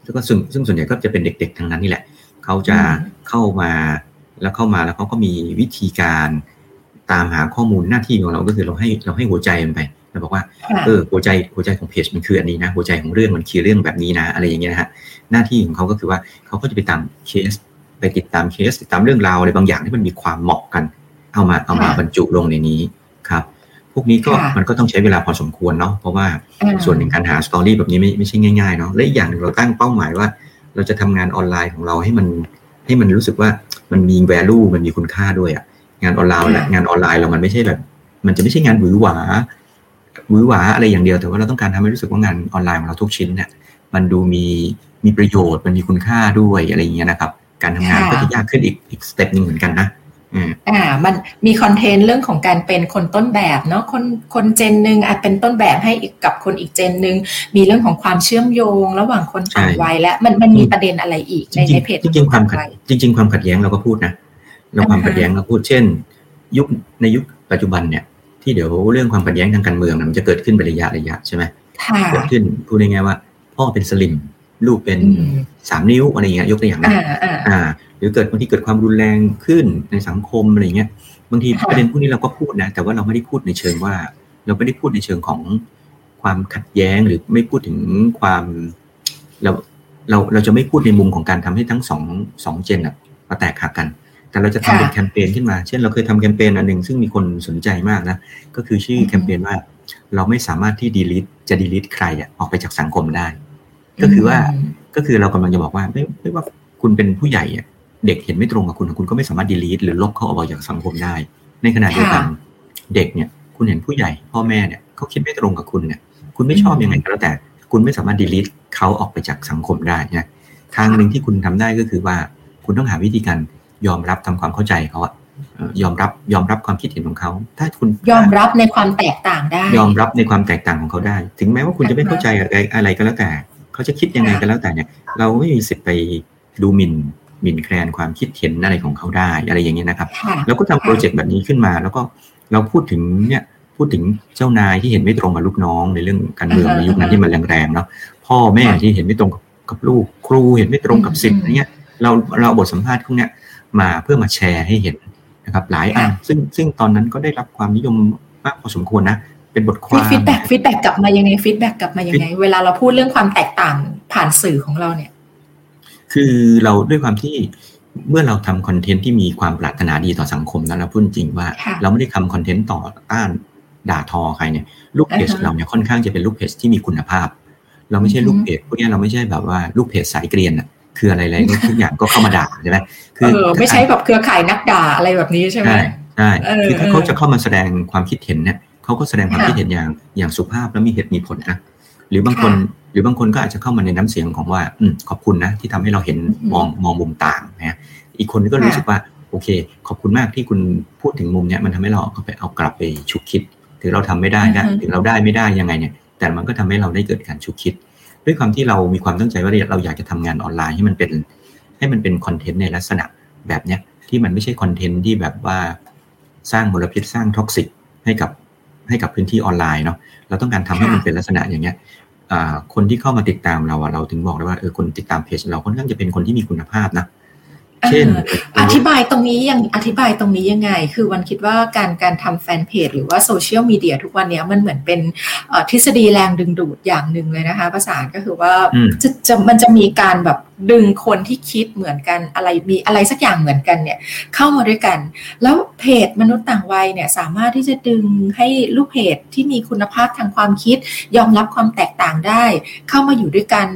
แล้วก็ซึ่งซึ่งส่วนใหญ่ก็จะเป็นเด็ก ๆทางนั้นนี่แหละ เขาจะเข้ามาแล้วเข้ามาแล้วเขาก็มีวิธีการตามหาข้อมูลหน้าที่ของเราก็คือเราให้เราให้หัวใจมันไป เราบอกว่าเออหัวใจหัวใจของเพจมันคืออันนี้นะ หัวใจของเรื่องมันคือเรื่องแบบนี้นะอะไรอย่างเงี้ยนะฮะหน้าที่ของเขาก็คือว่าเขาก็จะไปตามเคส ไปติดตามเคส ติดตามเรื่องราวอะไรบางอย่างที่มันมีความเหมาะกัน เอามาเอามาบรรจุลงในนี้ครับพวกนี้ก็มันก็ต้องใช้เวลาพอสมควรเนาะเพราะว่าส่วนหนึ่งการหาสตอรี่แบบนี้ไม่ไม่ใช่ง่ายๆเนาะและอีกอย่างหนึ่งเราตั้งเป้าหมายว่า เราจะทำงานออนไลน์ของเราให้มันให้มันรู้สึกว่ามันมี value มันมีคุณค่าด้วยอะงานออนไลน์แหละงานออนไลน์เรามันไม่ใช่แบบ มันจะไม่ใช่งานหวือหวา หวือหวาอะไรอย่างเดียวแต่ว่าเราต้องการทำให้รู้สึกว่างานออนไลน์ของเราทุกชิ้นเนี่ยมันดูมีมีประโยชน์มันมีคุณค่าด้วยอะไรอย่างเงี้ยนะครับ การทำงานก็จะยากขึ้นอีกอีก step หนึ่งเหมือนกันนะอ่ามันมี content เรื่องของการเป็นคนต้นแบบเนาะคนคน gen หนึ่งอาจเป็นต้นแบบให้อีกกับคนอีก gen หนึ่งมีเรื่องของความเชื่อมโยง ระหว่างคนต่างวัยและมันมันมีประเด็นอะไรอีกในในเพจจริงๆความขัดจริง ๆ ความขัดแย้งเราก็พูดนะเราความขัดแย้งเราพูดเช่น ยุคในยุคปัจจุบันเนี่ย ที่เดี๋ยวเรื่องความขัดแย้งทางการเมืองมันจะเกิดขึ้นเป็นระยะระยะใช่ไหมเกิดขึ้นพูดง่ายๆว่า พ่อเป็นสลิมลูกเป็นสามนิ้วอะไรเงี้ยยกตัวอย่างนะอ่า หรือเกิดบางทีเกิดความรุนแรงขึ้นในสังคมอะไรเงี้ยบางทีประเด็นพวกนี้เราก็พูดนะแต่ว่าเราไม่ได้พูดในเชิงว่า เราไม่ได้พูดในเชิงของความขัดแย้งหรือไม่พูดถึงความเราเราเราจะไม่พูดในมุมของการทำให้ทั้งสองสองเจนอะมาแตกหักกัน แต่เราจะทำเป็นแคมเปญขึ้นมา เช่นเราเคยทำแคมเปญอันหนึ่งซึ่งมีคนสนใจมากนะ ก็คือชื่อแคมเปญว่า เราไม่สามารถที่ดีลิทจะดีลิทใครอะออกไปจากสังคมได้ ก็คือว่าก็คือเรากำลังจะบอกว่าไม่ไม่ว่าคุณเป็นผู้ใหญ่อะเด็กเห็นไม่ตรงกับคุณคุณก็ไม่สามารถดีลีทหรือลบเขาออกจากสังคมได้ ในขณะเดียวกันเด็กเนี่ย คุณเห็นผู้ใหญ่ พ่อแม่เนี่ยเขาคิดไม่ตรงกับคุณเนี่ย คุณไม่ชอบยังไงก็แล้วแต่ คุณไม่สามารถดีลีทเขาออกไปจากสังคมได้นะทางหนึ่งที่คุณทำได้ก็คือว่าคุณต้องหาวิธีการ ยอมรับทำความเข้าใจเขาอะยอมรับยอมรับความคิดเห็นของเขา ถ้าคุณยอมรับในความแตกต่างได้ ยอมรับในความแตกต่างของเขาได้ ถึงแม้ว่าคุณจะไม่เข้าใจอะไรอะไรก็แล้วแต่ เขาจะคิดยังไงก็แล้วแต่เนี่ย เราไม่มีสิทธิ์ไปดูหมิ่นหมิ่นแคลนความคิดเห็นอะไรของเขาได้อะไรอย่างเงี้ยนะครับ แล้วก็ทำโปรเจกต์แบบนี้ขึ้นมา แล้วก็เราพูดถึงเนี่ยพูดถึงเจ้านายที่เห็นไม่ตรงกับลูกน้องในเรื่องการเมืองในยุคนั้นที่มันแรงๆเนาะพ่อแม่ที่เห็นไม่ตรงกับลูกครูเห็นไม่ตรงกับสิทธิ์เนี้ยเราเอาบทสัมภาษณ์พวกเนี้ย มาเพื่อมาแชร์ให้เห็นนะครับหลายอันซึ่งซึ่งตอนนั้นก็ได้รับความนิยมมากพอสมควรนะเป็นบทความ feedback feedback กลับมายังไง feedback กลับมายังไง เวลาเราพูดเรื่องความแตกต่างผ่านสื่อของเราเนี่ย คือเราด้วยความที่เมื่อเราทำ content ที่มีความปรารถนาดีต่อสังคมแล้วเราพูดจริงว่า เราไม่ได้ทำ content ต่อต้านด่าทอใครเนี่ยลูกเพจเราเนี่ยค่อนข้างจะเป็นลูกเพจที่มีคุณภาพ เราไม่ใช่ลูกเพจพวกนี้เราไม่ใช่แบบว่าลูกเพจสายเกรียนอะ คืออะไรอะไรทุกอย่างก็เข้ามาด่าใช่ไหมคือไม่ใช่แบบเครือข่ายนักด่าอะไรแบบนี้ใช่ไหมใช่คือถ้าเขาจะเข้ามาแสดงความคิดเห็นเนี่ยเขาก็แสดงความคิดเห็นอย่างอย่างสุภาพและมีเหตุมีผลนะหรือบางคนหรือบางคนก็อาจจะเข้ามาในน้ำเสียงของว่าอืขอบคุณนะที่ทำให้เราเห็นมองมองมุมต่างนะอีกคนก็รู้สึกว่าโอเค ขอบคุณมากที่คุณพูดถึงมุมเนี้ยมันทำให้เราเอาไปเอากลับไปฉุกคิด ถึงเราทำไม่ได้นะถึงเราได้ไม่ได้ยังไงเนี่ย แต่มันก็ทำให้เราได้เกิดการฉุกคิด ด้วยความที่เรามีความตั้งใจว่าเราอยากจะทำงานออนไลน์ให้มันเป็น ให้มันเป็น content ในลักษณะแบบเนี้ยที่มันไม่ใช่ content ที่แบบว่าสร้างมลพิษสร้าง toxic ให้กับให้กับพื้นที่ออนไลน์เนาะเราต้องการทำให้มันเป็นลักษณะอย่างเงี้ยคนที่เข้ามาติดตามเราอะเราถึงบอกได้ว่าเออคนติดตามเพจเราค่อนข้างจะเป็นคนที่มีคุณภาพนะ เช่น อธิบายตรงนี้ยังอธิบายตรงนี้ยังไง คือวันคิดว่าการการทำแฟนเพจหรือว่าโซเชียลมีเดียทุกวันนี้มันเหมือนเป็นทฤษฎีแรงดึงดูดอย่างหนึ่งเลยนะคะภาษาก็คือว่าจะจะมันจะมีการแบบ ดึงคนที่คิดเหมือนกันอะไรมีอะไรสักอย่างเหมือนกันเนี่ยเข้ามาด้วยกัน แล้วเพจมนุษย์ต่างวัยเนี่ยสามารถที่จะดึงให้ลูกเพจที่มีคุณภาพทางความคิด ยอมรับความแตกต่างได้ เข้ามาอยู่ด้วยกัน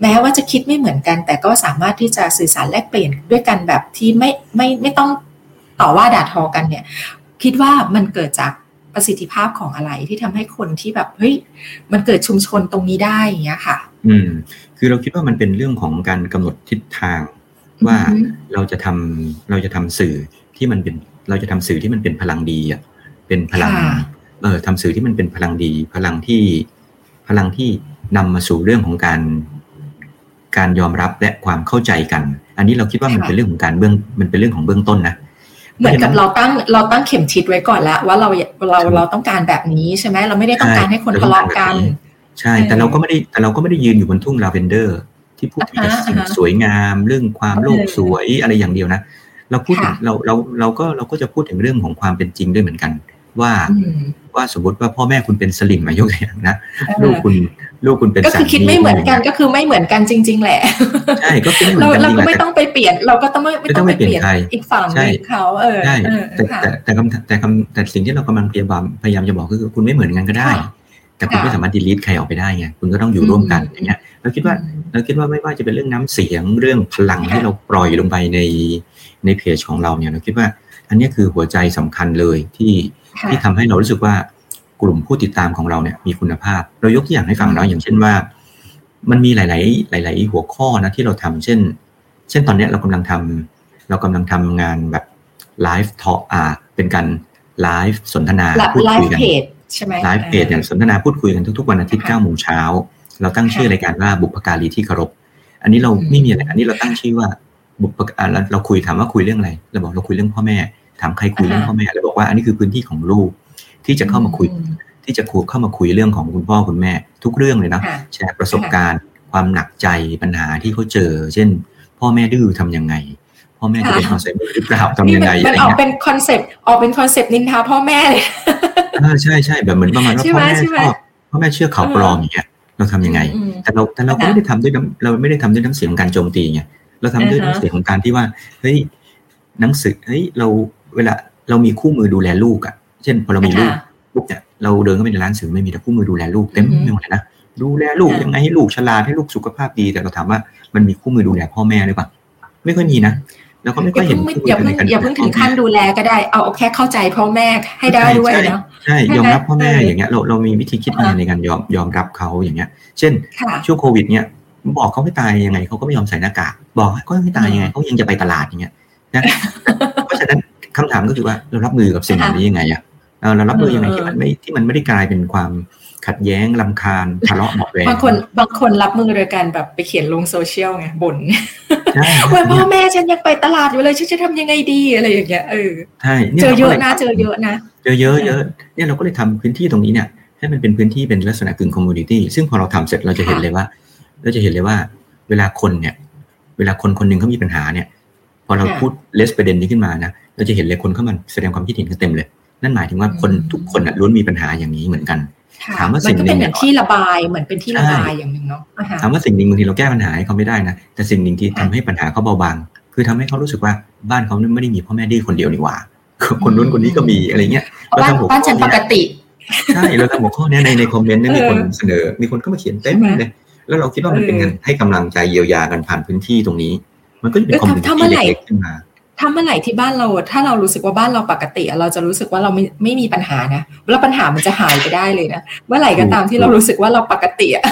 แม้ว่าจะคิดไม่เหมือนกัน แต่ก็สามารถที่จะสื่อสารแลกเปลี่ยนด้วยกันแบบที่ไม่ไม่ไม่ต้องต่อว่าด่าทอกันเนี่ยคิดว่ามันเกิดจากประสิทธิภาพของอะไรที่ทำให้คนที่แบบเฮ้ยมันเกิดชุมชนตรงนี้ได้อย่างเงี้ยค่ะ อืม คือเราคิดว่ามันเป็นเรื่องของการกำหนดทิศทาง ว่าเราจะทำเราจะทำสื่อที่มันเป็นเราจะทำสื่อที่มันเป็นพลังดีอะเป็นพลังเออทำสื่อที่มันเป็นพลังดี พลังที่พลังที่นำมาสู่เรื่องของการ การยอมรับและความเข้าใจกัน อันนี้เราคิดว่ามันเป็นเรื่องของการเบื้องมันเป็นเรื่องของเบื้องต้นนะเหมือนกับเราตั้งเราตั้งเข็มทิศไว้ก่อนแล้วว่าเราเราเราต้องการแบบนี้ใช่ไหมเราไม่ได้ต้องการให้คนทะเลาะกัน ใช่แต่เราก็ไม่ได้แต่เราก็ไม่ได้ยืนอยู่บนทุ่งลาเวนเดอร์ ที่พูดถึงสิ่งสวยงาม เรื่องความโลกสวยอะไรอย่างเดียวนะเราพูดเราเราเราก็เราก็จะพูดถึงเรื่องของความเป็นจริงด้วยเหมือนกัน ว่าว่าสมมติว่าพ่อแม่คุณเป็นสลิมมายกตัวอย่างนะลูกคุณลูกคุณเป็นก็คือคิดไม่เหมือนกันก็คือไม่เหมือนกันจริง ๆ แหละใช่ก็คือเราเราก็ไม่ต้องไปเปลี่ยน เราก็ต้องไม่ไม่ต้องไปเปลี่ยนอีกฝั่งเขาเออใช่แต่แต่แต่คำแต่คำแต่สิ่งที่เรากำลังพยายามพยายามจะบอกก็คือคุณไม่เหมือนกันก็ได้ แต่คุณไม่สามารถดีลิทใครออกไปได้ไงคุณก็ต้องอยู่ร่วมกันอย่างเงี้ยเราคิดว่าเราคิดว่าไม่ว่าจะเป็นเรื่องน้ำเสียงเรื่องพลังที่เราปล่อยลงไปในในเพจของเราเนี่ยเราคิดว่า อันนี้คือหัวใจสำคัญเลยที่ที่ทำให้เรารู้สึกว่ากลุ่มผู้ติดตามของเราเนี่ยมีคุณภาพ เรายกตัวอย่างให้ฟังเนาะอย่างเช่นว่า มันมีหลาย ๆ หลาย ๆ หัวข้อนะที่เราทำเช่น เช่นตอนนี้เรากำลังทำเรากำลังทำงานแบบ live talk อ่าเป็นการไลฟ์สนทนาพูดคุยกัน ใช่ไหมไลฟ์เพจเนี่ยสนทนาพูดคุยกันทุกๆวันอาทิตย์9โมงเช้าเราตั้งชื่อรายการว่าบุพการีที่เคารพ อันนี้เราไม่มีอะไร อันนี้เราตั้งชื่อว่าบุพการีเราคุยถามว่าคุยเรื่องอะไร เราบอกเราคุยเรื่องพ่อแม่ ถามใครคุยเรื่องพ่อแม่เราบอกว่าอันนี้คือพื้นที่ของลูกที่จะเข้ามาคุย ที่จะคุยเข้ามาคุยเรื่องของคุณพ่อคุณแม่ ทุกเรื่องเลยนะแชร์ประสบการณ์ ความหนักใจปัญหาที่เขาเจอ เช่น พ่อแม่ดื้อทำยังไง พ่อแม่จะเป็น concept หรือเปล่าทำยังไงมันออกเป็น concept ออกเป็น concept นินทาพ่อแม่เลยใช่ใช่แบบเหมือนประมาณว่าพ่อแม่ชอบพ่อแม่เชื่อข่าวปลอมอย่างเงี้ยเราทํำยังไง แต่เราแต่เราก็ไม่ได้ทำด้วยเราไม่ได้ทำด้วยน้ำเสียงของการโจมตีไงเราทำด้วยน้ำเสียงของการที่ว่าเฮ้ยหนังสือเฮ้ยเราเวลาเรามีคู่มือดูแลลูกอะ เช่นพอเรามีลูกลูกเนี่ยเราเดินเข้าไปในร้านสื่อไม่มีแต่คู่มือดูแลลูกเต็มไปหมดเลยนะดูแลลูกยังไงให้ลูกฉลาดให้ลูกสุขภาพดี แต่เราถามว่ามันมีคู่มือดูแลพ่อแม่หรือเปล่าไม่ค่อยมีนะ แล้วก็ไม่ค่อยเห็นอย่าเพิ่งอย่าเพิ่งถึงขั้นดูแลก็ได้เอาแค่เข้าใจพ่อแม่ให้ได้ด้วยเนาะใช่ยอมรับพ่อแม่อย่างเงี้ยเราเรามีวิธีคิดในการยอมยอมรับเขาอย่างเงี้ย เช่น ช่วงโควิดเนี่ยบอกเขาไม่ตายยังไงเขาก็ไม่ยอมใส่หน้ากากบอกก็ไม่ตายยังไงเขายังจะไปตลาดอย่างเงี้ยนะเพราะฉะนั้นคำถามก็คือว่าเรารับมือกับสิ่งนี้ยังไงอะเรารับมือยังไงที่มันไม่ที่มันไม่ได้กลายเป็นความ ขัดแย้งลำคาญทะเลาะเบาแวงบางคนบางคนรับมือโดยการแบบไปเขียนลงโซเชียลไงบ่นว่าพ่อแม่ฉันยังไปตลาดอยู่เลยฉันจะทำยังไงดีอะไรอย่างเงี้ยเออใช่เจอเยอะนะเจอเยอะนะเจอเยอะเยอะเนี่ยเราก็เลยทำพื้นที่ตรงนี้เนี่ยให้มันเป็นพื้นที่เป็นลักษณะกึ่งคอมมูนิตี้ซึ่งพอเราทำเสร็จเราจะเห็นเลยว่า เราจะเห็นเลยว่า เวลาคนเนี่ย เวลาคนคนหนึ่งเขามีปัญหาเนี่ยพอเราพูดเลสประเด็นนี้ขึ้นมานะเราจะเห็นเลยคนเข้ามาแสดงความคิดเห็นกันเต็มเลย นั่นหมายถึงว่าคนทุกคนล้วนมีปัญหาอย่างนี้เหมือนกัน ถามว่าสิ่งหนึ่งเป็นที่ระบายเหมือนเป็นที่ระบายอย่างหนึ่งเนาะถามว่าสิ่งหนึ่งบางทีเราแก้ปัญหาให้เขาไม่ได้นะแต่สิ่งหนึ่งที่ทำให้ปัญหาเขาเบาบางคือทำให้เขารู้สึกว่าบ้านเขาไม่ได้มีพ่อแม่ดื้อคนเดียวนี่หว่าคนนู้นคนนี้ก็มีอะไรเงี้ยบ้านบ้านฉันปกติใช่เราทำหัวข้อนี้ในใน comment นี่มีคนเสนอ มีคนก็มาเขียนเต็มเลยแล้วเราคิดว่ามันเป็นการให้กำลังใจเยียวยากันผ่านพื้นที่ตรงนี้ มันก็จะเป็น community เล็กๆขึ้นมา ถ้าเมื่อไหร่ที่บ้านเรา ถ้าเรารู้สึกว่าบ้านเราปกติ เราจะรู้สึกว่าเราไม่ไม่มีปัญหานะแล้วปัญหามันจะหายไปได้เลยนะเมื่อไหร่ก็ตามที่เรารู้สึกว่าเราปกติอะ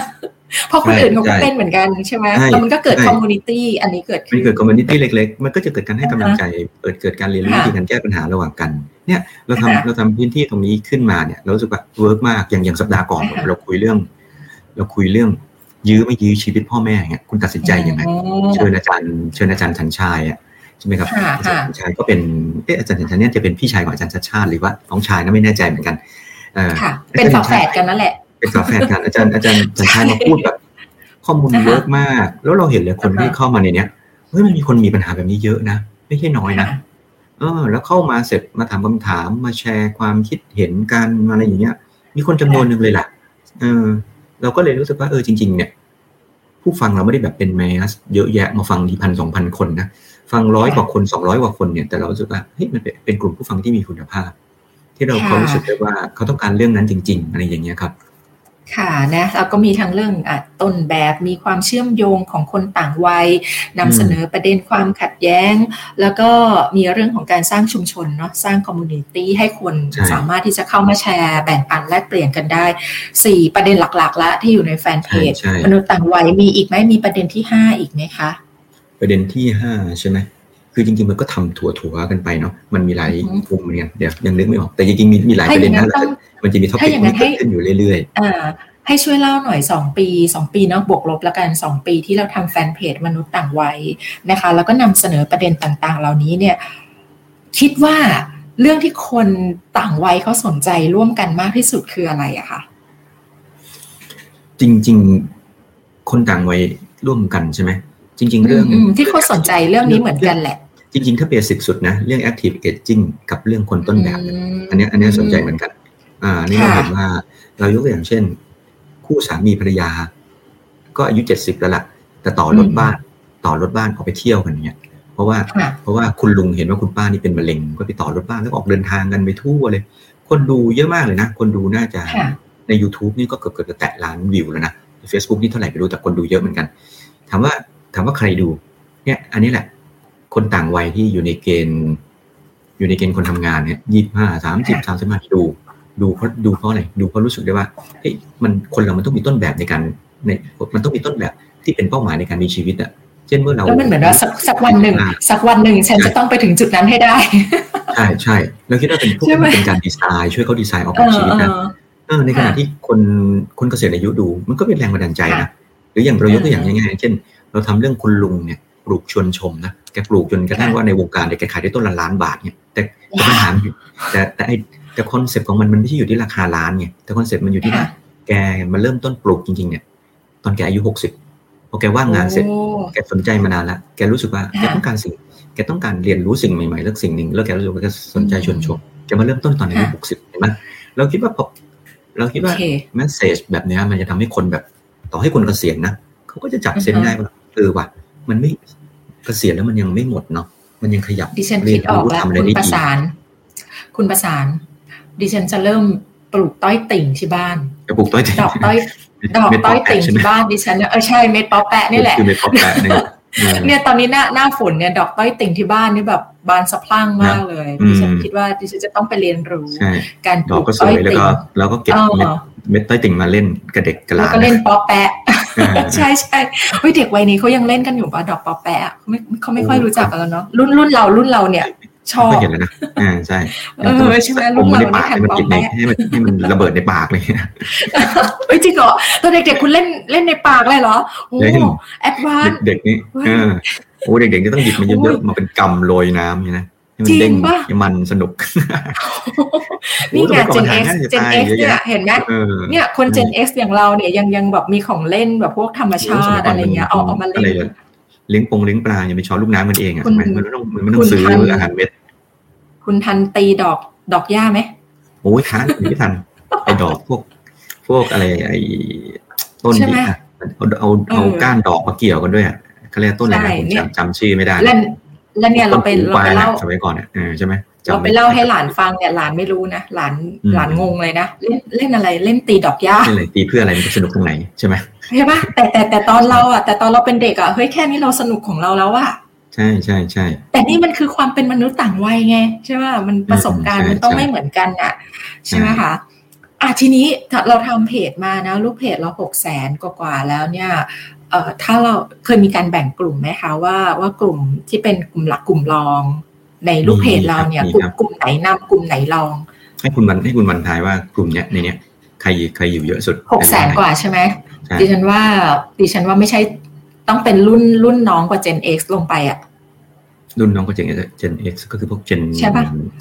เพราะคนอื่นเขาก็เป็นเหมือนกันใช่ไหมแล้วมันก็เกิด community อันนี้เกิดขึ้นมันเกิด community เล็กๆ มันก็จะเกิดการให้กำลังใจเกิดเกิดการเรียนรู้วิธีการแก้ปัญหาระหว่างกัน เนี่ยเราทำเราทำพื้นที่ตรงนี้ขึ้นมาเนี่ยเรารู้สึกว่า work มากอย่างอย่างสัปดาห์ก่อนเราคุยเรื่อง เราคุยเรื่อง ยื้อไม่ยื้อชีวิตพ่อแม่เงี้ยคุณตัดสินใจยังไงเชิญอาจารย์เชิญอาจารย์ฉันชายอะ ใช่ไหมครับอาจารย์ฉันชายก็เป็นเอออาจารย์ฉันชายเนี่ยจะเป็นพี่ชายของอาจารย์ชัชชาติหรือว่าน้องชายนะไม่แน่ใจเหมือนกันเออเป็นฝาแฝดกันนั่นแหละ เป็นฝาแฝดกันอาจารย์อาจารย์ชันชายมาพูดแบบข้อมูลเยอะมาก แล้วเราเห็นเลยคนที่เข้ามาในเนี้ยเฮ้ยมันมีคนมีปัญหาแบบนี้เยอะนะไม่ใช่น้อยนะเออ แล้วเข้ามาเสร็จมาถามคำถามมาแชร์ความคิดเห็นกันอะไรอย่างเงี้ย มีคนจำนวนหนึ่งเลยแหละเออ เราก็เลยรู้สึกว่าเออจริง ๆ เนี่ย ผู้ฟังเราไม่ได้แบบเป็นแมสเยอะแยะมาฟังทีพันสองพันคนนะ ฟังร้อยกว่าคนสองร้อยกว่าคนเนี่ยแต่เราสึกว่าเฮ้ยมันเป็นกลุ่มผู้ฟังที่มีคุณภาพ ที่เราเขารู้สึกได้ว่าเขาต้องการเรื่องนั้นจริง ๆ อะไรอย่างเงี้ยครับ ค่ะนะแล้วก็มีทั้งเรื่องต้นแบบมีความเชื่อมโยงของคนต่างวัยนำเสนอประเด็นความขัดแย้ง แล้วก็มีเรื่องของการสร้างชุมชนเนาะสร้าง community ให้คนสามารถที่จะเข้ามาแชร์ แบ่งปันแลกเปลี่ยนกันได้ 4 ประเด็นหลักๆ ละที่อยู่ในแฟนเพจมนุษย์ต่างวัยมีอีกไหมมีประเด็นที่ 5 อีกไหมคะ ประเด็นที่5ใช่ไหมคือจริงๆมันก็ทำถั่วๆกันไปเนาะมันมีหลายกลุ่มเหมือนกันเดี๋ยวยังนึกไม่ออกแต่จริงๆมีมีหลายประเด็นนะมันจะมีท็อปิกที่เกิดขึ้นอยู่เรื่อยๆให้ช่วยเล่าหน่อย 2 ปี 2 ปีเนาะบวกลบแล้วกัน 2 ปีที่เราทำแฟนเพจมนุษย์ต่างวัยนะคะ แล้วก็นำเสนอประเด็นต่างๆ เหล่านี้เนี่ยคิดว่าเรื่องที่คนต่างวัยเขาสนใจร่วมกันมากที่สุดคืออะไรอะคะจริง ๆ คนต่างวัยร่วมกันใช่ไหม จริง ๆ เรื่องที่เขาสนใจเรื่องนี้เหมือนกันแหละ จริง ๆ ถ้าเบสิกสุดนะ เรื่อง active aging กับเรื่องคนต้นแบบอันนี้อันนี้สนใจเหมือนกัน อ่า นี่เราเห็นว่าเรายกตัวอย่างเช่น คู่สามีภรรยา ก็อายุเจ็ดสิบแล้วล่ะ แต่ต่อรถบ้านต่อรถบ้านออกไปเที่ยวกันเนี่ยเพราะว่าเพราะว่าคุณลุงเห็นว่าคุณป้านี่เป็นมะเร็ง ก็ไปต่อรถบ้านแล้วออกเดินทางกันไปทั่วเลย คนดูเยอะมากเลยนะ คนดูน่าจะใน YouTube นี่ก็เกือบเกือบจะแตะล้านวิวแล้วนะ Facebook นี่เท่าไหร่ไปดูแต่คนดูเยอะเหมือนกัน ถามว่า ถามว่าใครดูเนี่ยอันนี้แหละ คนต่างวัยที่อยู่ในเกณฑ์ อยู่ในเกณฑ์คนทำงานเนี่ยยี่ห้าสามสิบสามสิบห้าดู ดูเพราะดูเพราะอะไรดูเพราะรู้สึกได้ว่าเฮ้ยมันคนเรามันต้องมีต้นแบบในการในมันต้องมีต้นแบบที่เป็นเป้าหมายในการมีชีวิตอะเช่นเมื่อเราแล้วมันเหมือนว่าสักสักวันหนึ่งสักวันหนึ่งฉันจะต้องไปถึงจุดนั้นให้ได้ ใช่ใช่เราคิดว่าเป็นพวกเป็นการดีไซน์ช่วยเขาดีไซน์ออกแบบชีวิตนะในขณะที่คนคนเกษียณอายุดู มันก็เป็นแรงบันดาลใจนะหรืออย่างเรายกตัวอย่างง่ายๆเช่น เราทำเรื่องคุณลุงเนี่ยปลูกชวนชมนะแกปลูกจนกระทั่งว่าในวงการเนี่ยแกขายได้ต้นละล้านบาทเนี่ยแต่ปัญหาแต่แต่ไอแต่ concept ของมันมันไม่ใช่อยู่ที่ราคาล้านไงแต่ concept มันอยู่ที่ว่าแกมาเริ่มต้นปลูกจริงๆเนี่ย ตอนแกอายุหกสิบพอแกว่างงานเสร็จ แกสนใจมานานแล้วแกรู้สึกว่าแกต้องการสิ่ง แกต้องการเรียนรู้สิ่งใหม่ๆเรื่องสิ่งหนึ่งแล้วแกรู้สึกว่าแกสนใจชวนชมแกมาเริ่มต้นตอนอายุหกสิบเห็นไหมเราคิดว่าพอเราคิดว่า message แบบนี้มันจะทำให้คนแบบ ต่อให้คนเกษียณนะเขาก็จะจับเส้นได้ว่า เออว่ะ มันไม่เกษียณแล้วมันยังไม่หมดเนาะมันยังขยับดิฉันคิดออกแล้วคุณประสาน คุณประสาน ดิฉันจะเริ่มปลูกต้อยติ่งที่บ้านจะปลูกต้อยติ่งดอกต้อยดอกต้อยติ่งที่บ้านดิฉันเออใช่เม็ดป๊อปแปะนี่แหละคือเม็ดป๊อปแปะเนี่ยเนี่ยตอนนี้หน้าหน้าฝนเนี่ยดอกต้อยติ่งที่บ้านนี่แบบบานสะพรั่งมากเลยดิฉันคิดว่าดิฉันจะต้องไปเรียนรู้ การปลูกต้อยติ่งแล้วก็เก็บ เม็ดต้อยติ่งมาเล่นกระเด็กกระลาแล้วก็เล่นป๊อปแปะใช่ใช่เฮ้ยเด็กวัยนี้เขายังเล่นกันอยู่ป่ะดอกปอแปะเขาไม่เขาไม่ค่อยรู้จักกันแล้วเนาะรุ่นรุ่นเรารุ่นเราเนี่ยชอบเห็นแล้วนะอ่าใช่เออใช่ไหมรุ่นเราเนี่ยแข่งปอแปะให้มันให้มันระเบิดในปากเลยเฮ้ยจริงเหรอตอนเด็กๆคุณเล่นเล่นในปากเลยเหรอโอ้แอดวานเด็กนี่โอ้เด็กๆจะต้องหยิบมาเยอะๆมาเป็นกำโรยน้ำอย่า งนี้นะจริงป่ะมันสนุก นี่ไง Gen X Gen X เนี่ยเห็นไหมเนี่ยคน Gen X อย่างเราเนี่ยยังยังแบบมีของเล่นแบบพวกธรรมชาติอะไรเงี้ยเอาเอามาเล่นเลี้ยงปงเลี้ยงปลายังไปช้อนลูกน้ำมันเองอะมันไม่ต้องมันไม่ต้องซื้ออาหารเม็ด คุณทันตีดอกดอกหญ้าไหมโอ้ยทันไม่ทันไอ้ดอกพวก พวกอะไรไอ้ต้นนี่เอาเอาเอาก้านดอกมาเกี่ยวกันด้วยอะเขาเรียกต้นอะไรผมจำจำชื่อไม่ได้ แล้วเนี่ยเราไปเราไปเล่าสมัยก่อนเนี่ยใช่ไหมเราไปเล่าให้หลานฟังเนี่ยหลานไม่รู้นะหลานหลานงงเลยนะเล่นเล่นอะไรเล่นตีดอกหญ้าเล่นอะไรตีเพื่ออะไรมันสนุกตรงไหนใช่ไหมใช่ปะแต่แต่แต่ตอนเราอะแต่ตอนเราเป็นเด็กอะเฮ้ยแค่นี้เราสนุกของเราแล้วอะใช่ใช่ใช่แต่นี่มันคือความเป็นมนุษย์ต่างวัยไงใช่ป่ะมันประสบการณ์มันต้องไม่เหมือนกันอะใช่ไหมคะอะทีนี้เราทำเพจมานะลูกเพจเราหกแสนกว่าแล้วเนี่ยเอ่อ ถ้าเราเคยมีการแบ่งกลุ่มไหมคะว่าว่ากลุ่มที่เป็นกลุ่มหลักกลุ่มรอง ในลูกเพจเราเนี่ยกลุ่มกลุ่มไหนนำกลุ่มไหนรอง ให้คุณวันให้คุณวันทายว่ากลุ่มเนี้ยในเนี้ยใครใครอยู่เยอะสุดหกแสนกว่าใช่ไหมดิฉันว่าดิฉันว่าไม่ใช่ต้องเป็นรุ่นรุ่นน้องกว่า Gen X ลงไปอะรุ่นน้องกว่า Gen Gen X ก็คือพวก Gen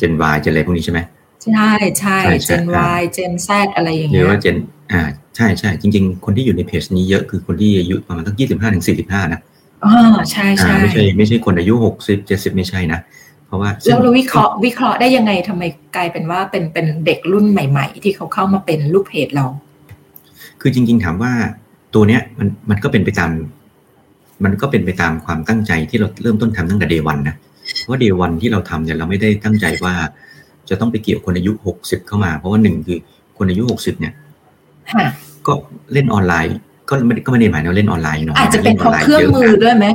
Gen Y Gen อะไรพวกนี้ใช่ไหม ใช่ใช่ Gen Y Gen Z อะไรอย่างเงี้ยหรือว่า Gen อ่าใช่ใช่จริง ๆ คนที่อยู่ในเพจนี้เยอะคือคนที่อายุประมาณตั้งยี่สิบห้าถึงสี่สิบห้านะอ๋อใช่ใช่ไม่ใช่ไม่ใช่คนอายุหกสิบเจ็ดสิบไม่ใช่นะเพราะว่าแล้วเราวิเคราะห์วิเคราะห์ได้ยังไงทำไมกลายเป็นว่าเป็นเป็นเด็กรุ่นใหม่ ๆ ที่เขาเข้ามาเป็นลูกเพจเรา คือจริง ๆ ถามว่าตัวเนี้ยมันมันก็เป็นไปตาม มันก็เป็นไปตามความตั้งใจที่เราเริ่มต้นทำตั้งแต่ day one นะเพราะ day one ที่เราทำเนี่ยเราไม่ได้ตั้งใจว่า จะต้องไปเกี่ยวคนอายุหกสิบเข้ามา เพราะว่าหนึ่งคือคนอายุหกสิบเนี่ยก็เล่นออนไลน์ ก็ไม่ก็ไม่ได้หมายว่าเล่นออนไลน์เนาะอาจจะเป็นเพราะเครื่องมือด้วยไหม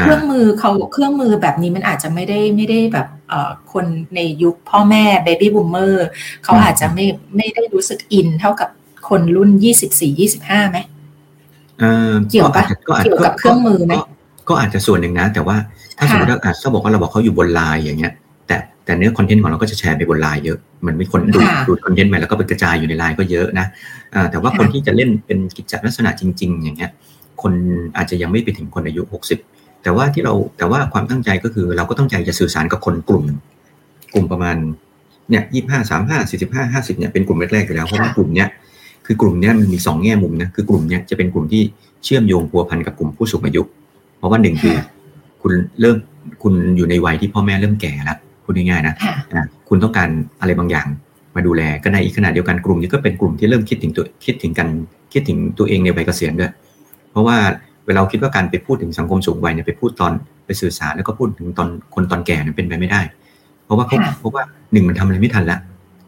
เครื่องมือเขาเครื่องมือแบบนี้มันอาจจะไม่ได้ไม่ได้แบบเอ่อคนในยุคพ่อแม่ baby boomerเขาอาจจะไม่ไม่ได้รู้สึกอินเท่ากับคนรุ่นยี่สิบสี่ยี่สิบห้าไหมเกี่ยวกับเกี่ยวกับเครื่องมือไหมก็อาจจะส่วนหนึ่งนะ แต่ว่าถ้าสมมติว่าถ้าบอกว่าเราบอกเขาอยู่บนไลน์อย่างเงี้ย แต่เนื้อคอนเทนต์ของเราก็จะแชร์ไปบนไลน์เยอะ มันมีคนดูดดูดคอนเทนต์มาแล้วก็ไปกระจายอยู่ในไลน์ก็เยอะนะแต่ว่าคนที่จะเล่นเป็นกิจลักษณะจริง ๆ อย่างเงี้ย คนอาจจะยังไม่ไปถึงคนอายุหกสิบแต่ว่าที่เราแต่ว่าความตั้งใจก็คือเราก็ตั้งใจจะสื่อสารกับคนกลุ่ม กลุ่มประมาณเนี่ยยี่ห้าสามห้าสี่สิบห้าห้าสิบเนี่ยเป็นกลุ่มแรกๆอยู่แล้วเพราะว่ากลุ่มเนี้ยคือกลุ่มเนี้ยมันมีสองแง่มุมนะคือกลุ่มเนี้ยจะเป็นกลุ่มที่เชื่อมโยงพัวพันกับกลุ่มผู้สูงอายุ เพราะว่าหนึ่งคือ คุณเริ่มคุณอยู่ในวัยที่พ่อแม่เริ่มแก่แล้ว พูดง่ายๆนะคุณต้องการอะไรบางอย่างมาดูแลก็ในอีกขณะเดียวกันกลุ่มนี้ก็เป็นกลุ่มที่เริ่มคิดถึงตัวคิดถึงกันคิดถึงตัวเองในวัยเกษียณด้วย เพราะว่าเวลาคิดว่าการไปพูดถึงสังคมสูงวัยเนี่ยไปพูดตอนไปสื่อสารแล้วก็พูดถึงตอนคนตอนแก่เนี่ยเป็นไปไม่ได้ เพราะว่าเขาเพราะว่าหนึ่งมันทำอะไรไม่ทันละ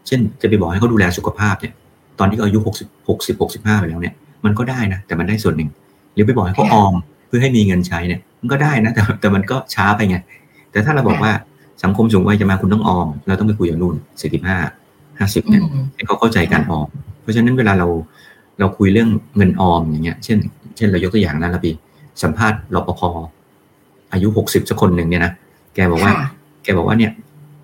เช่นจะไปบอกให้เขาดูแลสุขภาพเนี่ย ตอนที่เขาอายุหกสิบหกสิบหกสิบห้าไปแล้วเนี่ยมันก็ได้นะแต่มันได้ส่วนหนึ่ง หรือไปบอกให้เขาออมเพื่อให้มีเงินใช้เนี่ยมันก็ได้นะแต่แต่มันก็ช้าไปไงแต่ถ้าเราบอกว่า สังคมสูงวัยจะมาคุณต้องออม เราต้องไปคุยกับนู่นสี่สิบห้าห้าสิบเนี่ยให้เขาเข้าใจการออม เพราะฉะนั้นเวลาเราเราคุยเรื่องเงินออมอย่างเงี้ย เช่น เช่นเรายกตัวอย่างนั้นละพี่สัมภาษณ์รปภอายุหกสิบสักคนหนึ่งเนี่ยนะแกบอกว่า แกบอกว่าเนี่ย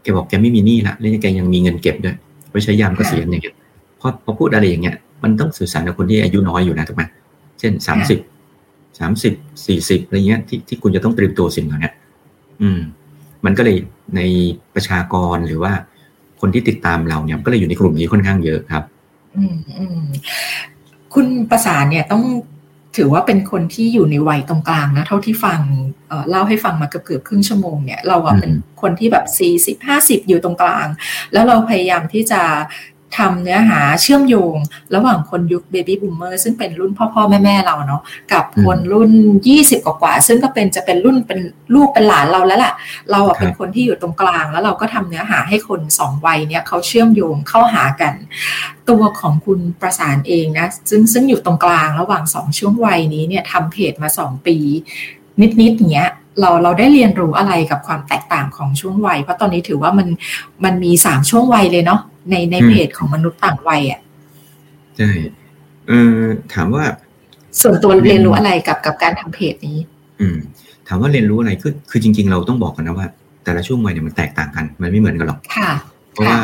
แกบอกแกไม่มีหนี้ละแล้วแกยังมีเงินเก็บด้วยไว้ใช้ยามเกษียณอย่างเงี้ยพอพอพูดอะไรอย่างเงี้ยมันต้องสื่อสารกับคนที่อายุน้อยอยู่นะถูกไหมเช่นสามสิบสามสิบสี่สิบอะไรเงี้ยที่ที่คุณจะต้องเตรียมตัวสิ่งเหล่านี้อืม มันก็เลยในประชากรหรือว่าคนที่ติดตามเราเนี่ยก็เลยอยู่ในกลุ่มนี้ค่อนข้างเยอะครับ อืมอืมคุณประสานเนี่ยต้องถือว่าเป็นคนที่อยู่ในวัยตรงกลางนะ เท่าที่ฟังเล่าให้ฟังมาเกือบเกือบครึ่งชั่วโมงเนี่ยเราอะเป็นคนที่แบบสี่สิบห้าสิบอยู่ตรงกลาง แล้วเราพยายามที่จะ ทำเนื้อหาเชื่อมโยง ระหว่างคนยุค baby boomer ซึ่งเป็นรุ่นพ่อพ่อแม่แม่เราเนาะกับคนรุ่น 20 กว่าๆซึ่งก็เป็นจะเป็นรุ่นเป็นลูกเป็นหลานเราแล้วล่ะ เราอะเป็นคนที่อยู่ตรงกลาง แล้วเราก็ทำเนื้อหาให้คนสองวัยเนี่ยเขาเชื่อมโยงเข้าหากัน ตัวของคุณประสานเองนะซึ่งซึ่งอยู่ตรงกลางระหว่างสองช่วงวัยนี้เนี่ยทำเพจมาสองปี นิดๆเนี้ย เราเราได้เรียนรู้อะไรกับความแตกต่างของช่วงวัย เพราะตอนนี้ถือว่ามันมันมีสามช่วงวัยเลยเนาะในในเพจของมนุษย์ต่างวัยอะใช่เออถามว่า ส่วนตัวเรียนรู้อะไรกับกับการทำเพจนี้ อืม ถามว่าเรียนรู้อะไรคือคือจริง ๆ เราต้องบอกกันนะว่า แต่ละช่วงวัยเนี่ยมันแตกต่างกัน มันไม่เหมือนกันหรอกค่ะ เพราะว่า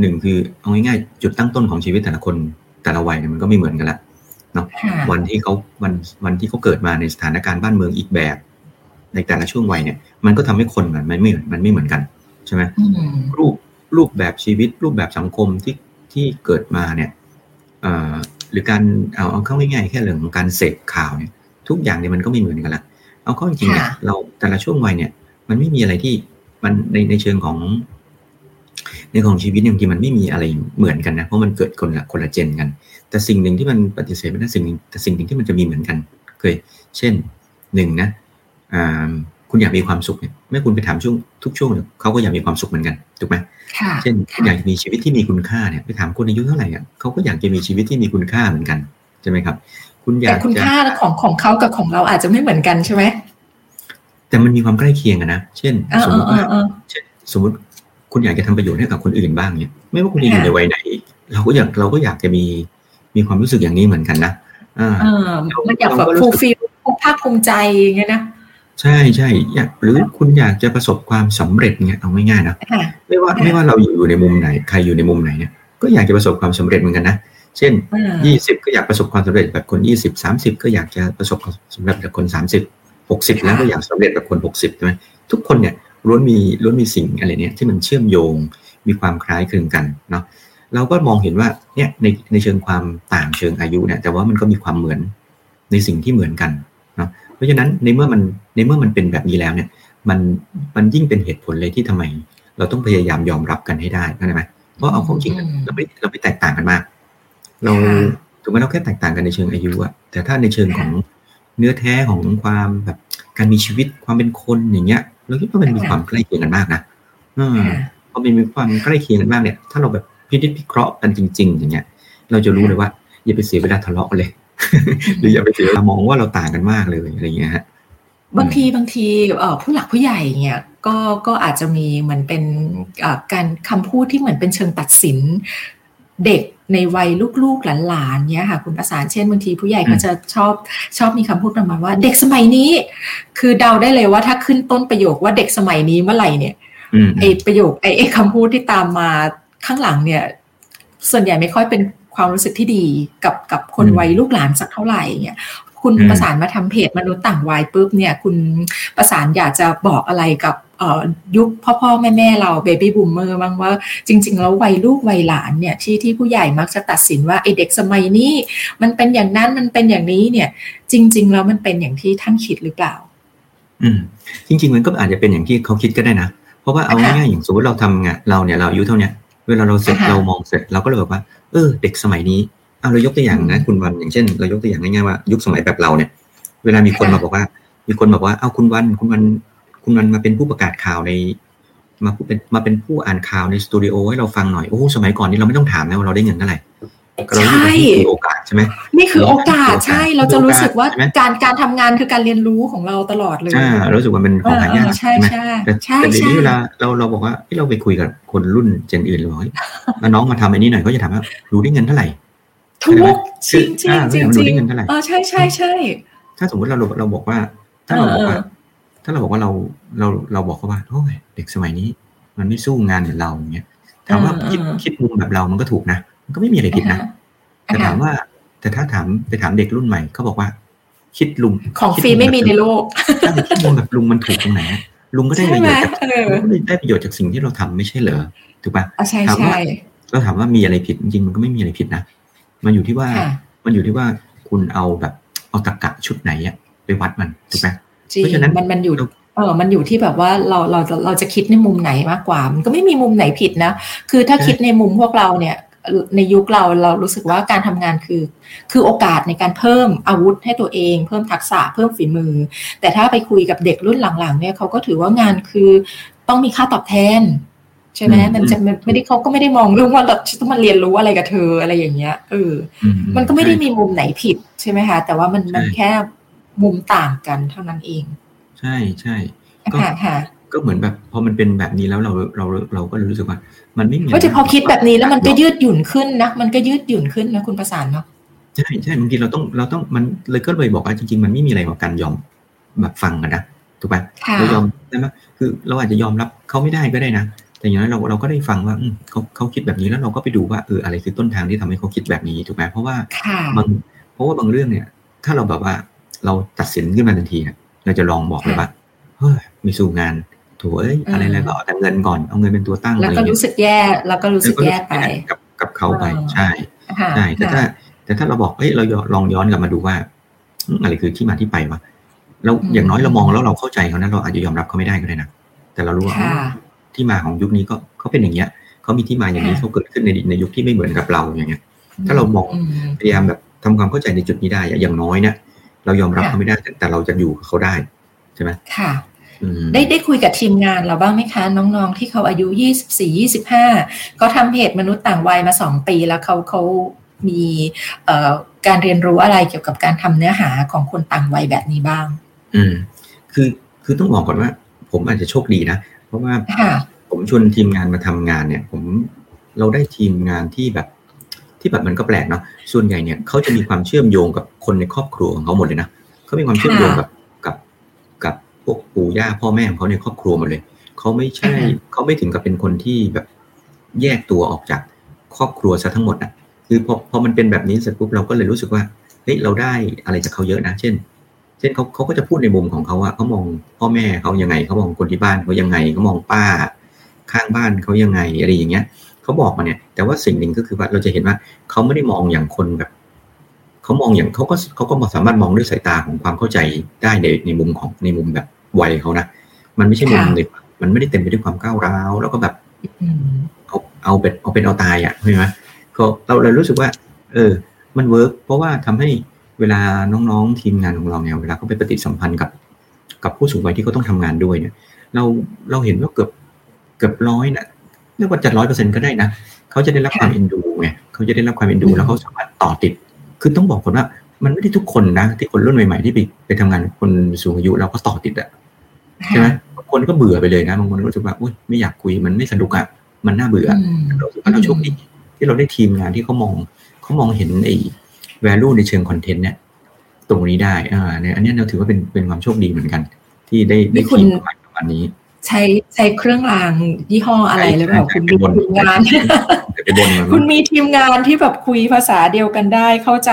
หนึ่งคือเอาง่ายๆจุดตั้งต้นของชีวิตแต่ละคนแต่ละวัยเนี่ยมันก็ไม่เหมือนกันละเนาะวันที่เขาวันวันที่เขาเกิดมาในสถานการณ์บ้านเมืองอีกแบบ ในแต่ละช่วงวัยเนี่ย มันก็ทำให้คนมันไม่มันไม่เหมือนกันใช่ไหมรูปรูปแบบชีวิตรูปแบบสังคมที่ที่เกิดมาเนี่ยหรือการเอาเอาเข้าง่ายๆแค่เรื่องของการเสพข่าวเนี่ยทุกอย่างเนี่ยมันก็ไม่เหมือนกันละเอาเข้าจริงๆเนี่ยเราแต่ละช่วงวัยเนี่ย มันไม่มีอะไรที่มันในในเชิงของ ในของชีวิตบางทีมันไม่มีอะไรเหมือนกันนะเพราะมันเกิดคนละคนละเจนกัน แต่สิ่งหนึ่งที่มันปฏิเสธไม่ได้สิ่งแต่สิ่งหนึ่งที่มันจะมีเหมือนกันเคย เช่นหนึ่งนะ คุณอยากมีความสุขเนี่ยไม่คุณไปถามช่วงทุกช่วงเนี่ยเขาก็อยากมีความสุขเหมือนกันถูกไหมเช่นอยากมีชีวิตที่มีคุณค่าเนี่ยไปถามคนอายุเท่าไหร่อะเขาก็อยากจะมีชีวิตที่มีคุณค่าเหมือนกันใช่ไหมครับ คุณอยากแต่คุณค่าของของเขากับของเราอาจจะไม่เหมือนกันใช่ไหมแต่มันมีความใกล้เคียงกันนะเช่น สมมติว่าเช่นสมมติคุณอยากจะทำประโยชน์ให้กับคนอื่นบ้างเนี่ยไม่ว่าคุณจะอยู่ในวัยไหน เราก็อยากเราก็อยากจะมีมีความรู้สึกอย่างนี้เหมือนกันนะอ่ามันอยากแบบฟูลฟิลภาคภูมิใจอย่างเงี้ยนะ ใช่ใช่อยากหรือคุณอยากจะประสบความสำเร็จเนี่ยเอาง่ายๆนะไม่ว่าไม่ว่าเราอยู่ในมุมไหนใครอยู่ในมุมไหนเนี่ยก็อยากจะประสบความสำเร็จเหมือนกันนะเช่นยี่สิบก็อยากประสบความสำเร็จแบบคนยี่สิบสามสิบก็อยากจะประสบความสำเร็จแบบคนสามสิบหกสิบแล้วก็อยากสำเร็จแบบคนหกสิบใช่ไหมทุกคนเนี่ยล้วนมีล้วนมีสิ่งอะไรเนี่ยที่มันเชื่อมโยงมีความคล้ายคลึงกันเนาะเราก็มองเห็นว่าเนี่ยในในเชิงความต่างเชิงอายุเนี่ยแต่ว่ามันก็มีความเหมือนในสิ่งที่เหมือนกันเนาะ ราะฉะนั้นในเมื่อมันในเมื่อมันเป็นแบบนี้แล้วเนี่ย มันมันยิ่งเป็นเหตุผลเลยที่ทำไม เราต้องพยายามยอมรับกันให้ได้เข้าใจไหมเพราะเอาข้อจริงเราไม่เราไม่แตกต่างกันมาก เราถึงแม้เราแค่แตกต่างกันในเชิงอายุอะแต่ถ้าในเชิงของเนื้อแท้ของความแบบการมีชีวิตความเป็นคนอย่างเงี้ย เราคิดว่ามันมีความใกล้เคียงกันมากนะอพอมันมีความใกล้เคียงกันมากเนี่ย ถ้าเราแบบพิจิตพิเคราะห์กันจริง ๆ อย่างเงี้ย เราจะรู้เลยว่าอย่าไปเสียเวลาทะเลาะกันเลย หรืออย่าไปเสียมองว่าเราต่างกันมากเลยอะไรเงี้ยฮะบางทีบางทีผู้หลักผู้ใหญ่เนี่ยก็ก็อาจจะมีเหมือนเป็นการคำพูดที่เหมือนเป็นเชิงตัดสินเด็กในวัยลูกๆหลานๆเนี่ยค่ะคุณประสานเช่นบางทีผู้ใหญ่ก็จะชอบชอบมีคำพูดประมาณว่า เด็กสมัยนี้ คือเดาได้เลยว่าถ้าขึ้นต้นประโยคว่าเด็กสมัยนี้เมื่อไหร่เนี่ยไอประโยคไอไอคำพูดที่ตามมาข้างหลังเนี่ย ส่วนใหญ่ไม่ค่อยเป็น ความรู้สึกที่ดีกับกับคนวัยลูกหลานสักเท่าไหร่เนี่ยคุณประสานมาทำเพจมนุษย์ต่างวัยปุ๊บเนี่ย คุณประสานอยากจะบอกอะไรกับยุคพ่อพ่อแม่แม่เรา baby boomer บ้างว่าจริง ๆ แล้ววัยลูกวัยหลานเนี่ยที่ที่ผู้ใหญ่มักจะตัดสินว่าไอเด็กสมัยนี้ มันเป็นอย่างนั้นมันเป็นอย่างนี้เนี่ย จริง ๆ แล้วมันเป็นอย่างที่ท่านคิดหรือเปล่า อืมจริง ๆ มันก็อาจจะเป็นอย่างที่เขาคิดก็ได้นะ เพราะว่าเอาง่ายๆอย่างสมมติเราทำงานเราเนี่ยเราอายุเท่านี้ เวลาเราเสร็จเรามองเสร็จเราก็เลยบอกว่า เออ เด็กสมัยนี้เอาเรายกตัวอย่างนะ คุณวันอย่างเช่น เรายกตัวอย่างง่ายๆว่ายุคสมัยแบบเราเนี่ย เวลามีคนมาบอกว่า มีคนบอกว่าเอาคุณวันคุณวันคุณวันมาเป็นผู้ประกาศข่าวใน มาเป็นมาเป็นผู้อ่านข่าวในสตูดิโอให้เราฟังหน่อยโอ้สมัยก่อนนี้เราไม่ต้องถามนะว่าเราได้เงินเท่าไหร่ ใช่โอกาสใช่ไหมนี่คือโอกาสใช่เราจะรู้สึกว่าการการทำงานคือการเรียนรู้ของเราตลอดเลยอ่ารู้สึกว่าเป็นของหายากใช่ไหมแต่เดี๋ยวนี้เวลาเราเราบอกว่าที่เราไปคุยกับคนรุ่นเจนอื่นเลยน้องมาทำอันนี้หน่อยเขาจะถามว่ารู้ได้เงินเท่าไหร่ถูกจริงจริงอ่าจริงมันจดูริงได้เงินเท่าไหร่เออใช่ใช่ใช่ถ้าสมมติเราเราบอกว่า ถ้าเราบอกว่าเออถ้าเราบอกว่าเราเราเราบอกเขาว่าโอ้ยเด็กสมัยนี้ มันไม่สู้งานเหมือนเราอย่างเงี้ยถามว่าเออคิดเออคิดมุมแบบเรามันก็ถูกนะ มันก็ไม่มีอะไรผิดนะแต่ถามว่า แต่ถ้าถามไปถามเด็กรุ่นใหม่เขาบอกว่า คิดลุงของคิดฟรีไม่มีในโลกใช่คิดมุมแบบลุงมันถูกตรงไหนอะลุงก็ได้ประโยชน์จากใช่ไหมเออลุงก็ได้ประโยชน์จากสิ่งที่เราทำไม่ใช่เหรอถูกปะอะใช่ถามว่าใช่เราถามว่ามีอะไรผิดจริงๆมันก็ไม่มีอะไรผิดนะมันอยู่ที่ว่าค่ะมันอยู่ที่ว่าคุณเอาแบบเอาตรกกะชุดไหนอะไปวัดมันถูกไหมจริงเพราะฉะนั้นมันมันอยู่เราเออมันอยู่ที่แบบว่าเราเราจะเราจะคิดในมุมไหนมากกว่า มันก็ไม่มีมุมไหนผิดนะ คือถ้าใช่คิดในมุมพวกเราเนี่ย ในยุคเราเรารู้สึกว่าการทำงานคือ คือโอกาสในการเพิ่มอาวุธให้ตัวเอง เพิ่มทักษะเพิ่มฝีมือ แต่ถ้าไปคุยกับเด็กรุ่นหลังๆเนี่ยเขาก็ถือว่างานคือต้องมีค่าตอบแทนใช่ไหมอืมมันจะมันไม่ได้เขาก็ไม่ได้มองเรื่องว่าเราจะต้องมาเรียนรู้อะไรกับเธออะไรอย่างเงี้ยเอออืมันก็ไม่ได้มีมุมไหนผิดใช่ไหมคะแต่ว่ามันมันใช่แค่มุมต่างกันเท่านั้นเอง ใช่ใช่ก็ค่ะค่ะ ก็เหมือนแบบพอมันเป็นแบบนี้แล้วเราเราเราก็รู้สึกว่า มันไม่มีก็จะพอคิดแบบนี้แล้วมันก็ยืดหยุ่นขึ้นนะมันก็ยืดหยุ่นขึ้นนะคุณประสานเนาะใช่ใช่บางทีเราต้องเราต้องมันเลยก็เลยบอกว่าจริง ๆ มันไม่มีอะไรกว่าการยอมแบบฟังกันนะถูกไหมค่ะเรายอมได้ไหมคือเราอาจจะยอมรับเขาไม่ได้ก็ได้นะแต่อย่างน้อยเราเราก็ได้ฟังว่าอืมเขาเขาคิดแบบนี้แล้วเราก็ไปดูว่าเอออะไรคือต้นทางที่ทำให้เขาคิดแบบนี้ถูกไหมเพราะว่าค่ะบางเพราะว่าบางเรื่องเนี่ย ถ้าเราแบบว่าเราตัดสินขึ้นมาทันทีเนี่ยเราจะลองบอกเลยว่าเฮ้ยไม่สู้งานโถูเอ้ยอะไรอะไรก็เอาแต่เงินก่อนเอาเงินเป็นตัวตั้งแล้วอะไรก็เงี้ยรู้สึกแย่แล้วก็รู้สึกแย่ไปกับกับเขาไปอ๋อใช่ค่ะใช่แต่ถ้าค่ะแต่ถ้าเราบอกเอ้ยเราลองย้อนกลับมาดูว่าอืมอะไรคือที่มาที่ไปวะเราอืมอย่างน้อยเรามองแล้วเราเข้าใจเขานะเราอาจจะยอมรับเขาไม่ได้ก็ได้นะแต่เรารู้ว่าค่ะที่มาของยุคนี้ก็เขาเป็นอย่างเงี้ยเขามีที่มาอย่างนี้ค่ะเขาเกิดขึ้นในในยุคที่ไม่เหมือนกับเราอย่างเงี้ย ถ้าเรามองอืมพยายามแบบทำความเข้าใจในจุดนี้ได้อะอย่างน้อยเนี่ยเรายอมรับค่ะเขาไม่ได้แต่แต่เราจะอยู่กับเขาได้ใช่ไหมค่ะอืม ได้ได้คุยกับทีมงานเราบ้างไหมคะ น้องๆ ที่เขาอายุ24 25ก็ทำเพจมนุษย์ต่างวัยมา2ปีแล้วเขาเขามีเอ่อการเรียนรู้อะไรเกี่ยวกับการทำเนื้อหาของคนต่างวัยแบบนี้บ้าง อืม คือคือต้องบอกก่อนว่า ผมอาจจะโชคดีนะ เพราะว่าค่ะผมชวนทีมงานมาทำงานเนี่ย ผมเราได้ทีมงานที่แบบที่แบบมันก็แปลกเนาะ ส่วนใหญ่เนี่ยเขาจะมีความเชื่อมโยงกับคนในครอบครัวของเขาหมดเลยนะเขามีความเชื่อมโยงกับกับกับพ วกปู่ย่าพ่อแม่ของเขาในครอบครัวหมดเลย เขาไม่ใช่อ่าฮะเขาไม่ถึงกับเป็นคนที่แบบแยกตัวออกจากครอบครัวซะทั้งหมดอะ คือพอพอมันเป็นแบบนี้เสร็จปุ๊บเราก็เลยรู้สึกว่าเฮ้ยเราได้อะไรจากเขาเยอะนะ เช่น เช่นเขาเขาก็จะพูดในมุมของเขาว่าเขามองพ่อแม่เขายังไงเขามองคนที่บ้านเขายังไงเขามองป้า ข้างบ้านเขายังไงอะไรอย่างเงี้ยเขาบอกมาเนี่ย แต่ว่าสิ่งหนึ่งก็คือว่าเราจะเห็นว่าเขาไม่ได้มองอย่างคนแบบเขามองอย่างเขาก็เขาก็สามารถมองด้วยสายตาของความเข้าใจได้ในในมุมของในมุมแบบ วัยเขานะมันไม่ใช่มุมค่ะในมันไม่ได้เต็มไปด้วยความก้าวร้าวแล้วก็แบบอืมเอาเอาเป็นเอาเป็นเอาตายอะใช่ไหมก็เราเรารู้สึกว่า เออ มัน work เพราะว่าทำให้เวลาน้องๆทีมงานของเราเนี่ยเวลาเขาไปปฏิสัมพันธ์กับ กับผู้สูงวัยที่เขาต้องทำงานด้วยเนี่ย เราเราเห็นว่าเกือบเกือบร้อยนะเรียกว่าจะร้อยเปอร์เซ็นต์ก็ได้นะเขาจะได้รับความเอ็นดูไงเขาจะได้รับความเอ็นดูอืมแล้วเขาสามารถต่อติด คือต้องบอกก่อนว่า มันไม่ได้ทุกคนนะ ที่คนรุ่นใหม่ๆที่ไปไปทำงานกับคนสูงอายุแล้วก็ต่อติดอะใช่ไหมบางคนก็เบื่อไปเลยนะบางคนก็รู้สึกว่าอุ้ยไม่อยากคุยมันไม่สนุกอะมันน่าเบื่ออืมเรารู้สึกว่าเราโชคดีที่เราได้ทีมงานที่เขามองเขามองเห็นไอ้ value ในเชิงคอนเทนต์เนี่ย ตรงนี้ได้อ่าเนี่ยอันเนี้ยเราถือว่าเป็นเป็นความโชคดีเหมือนกัน ที่ได้นี่ได้คุณทีมประมาณประมาณนี้ ใช้ใช้เครื่องรางยี่ห้ออะไรหรือเปล่าใช่คุณใช่มีเป็นบนทีมงานแต่ไปบนมันคุณมีทีมงานที่แบบคุยภาษาเดียวกันได้ เข้าใจ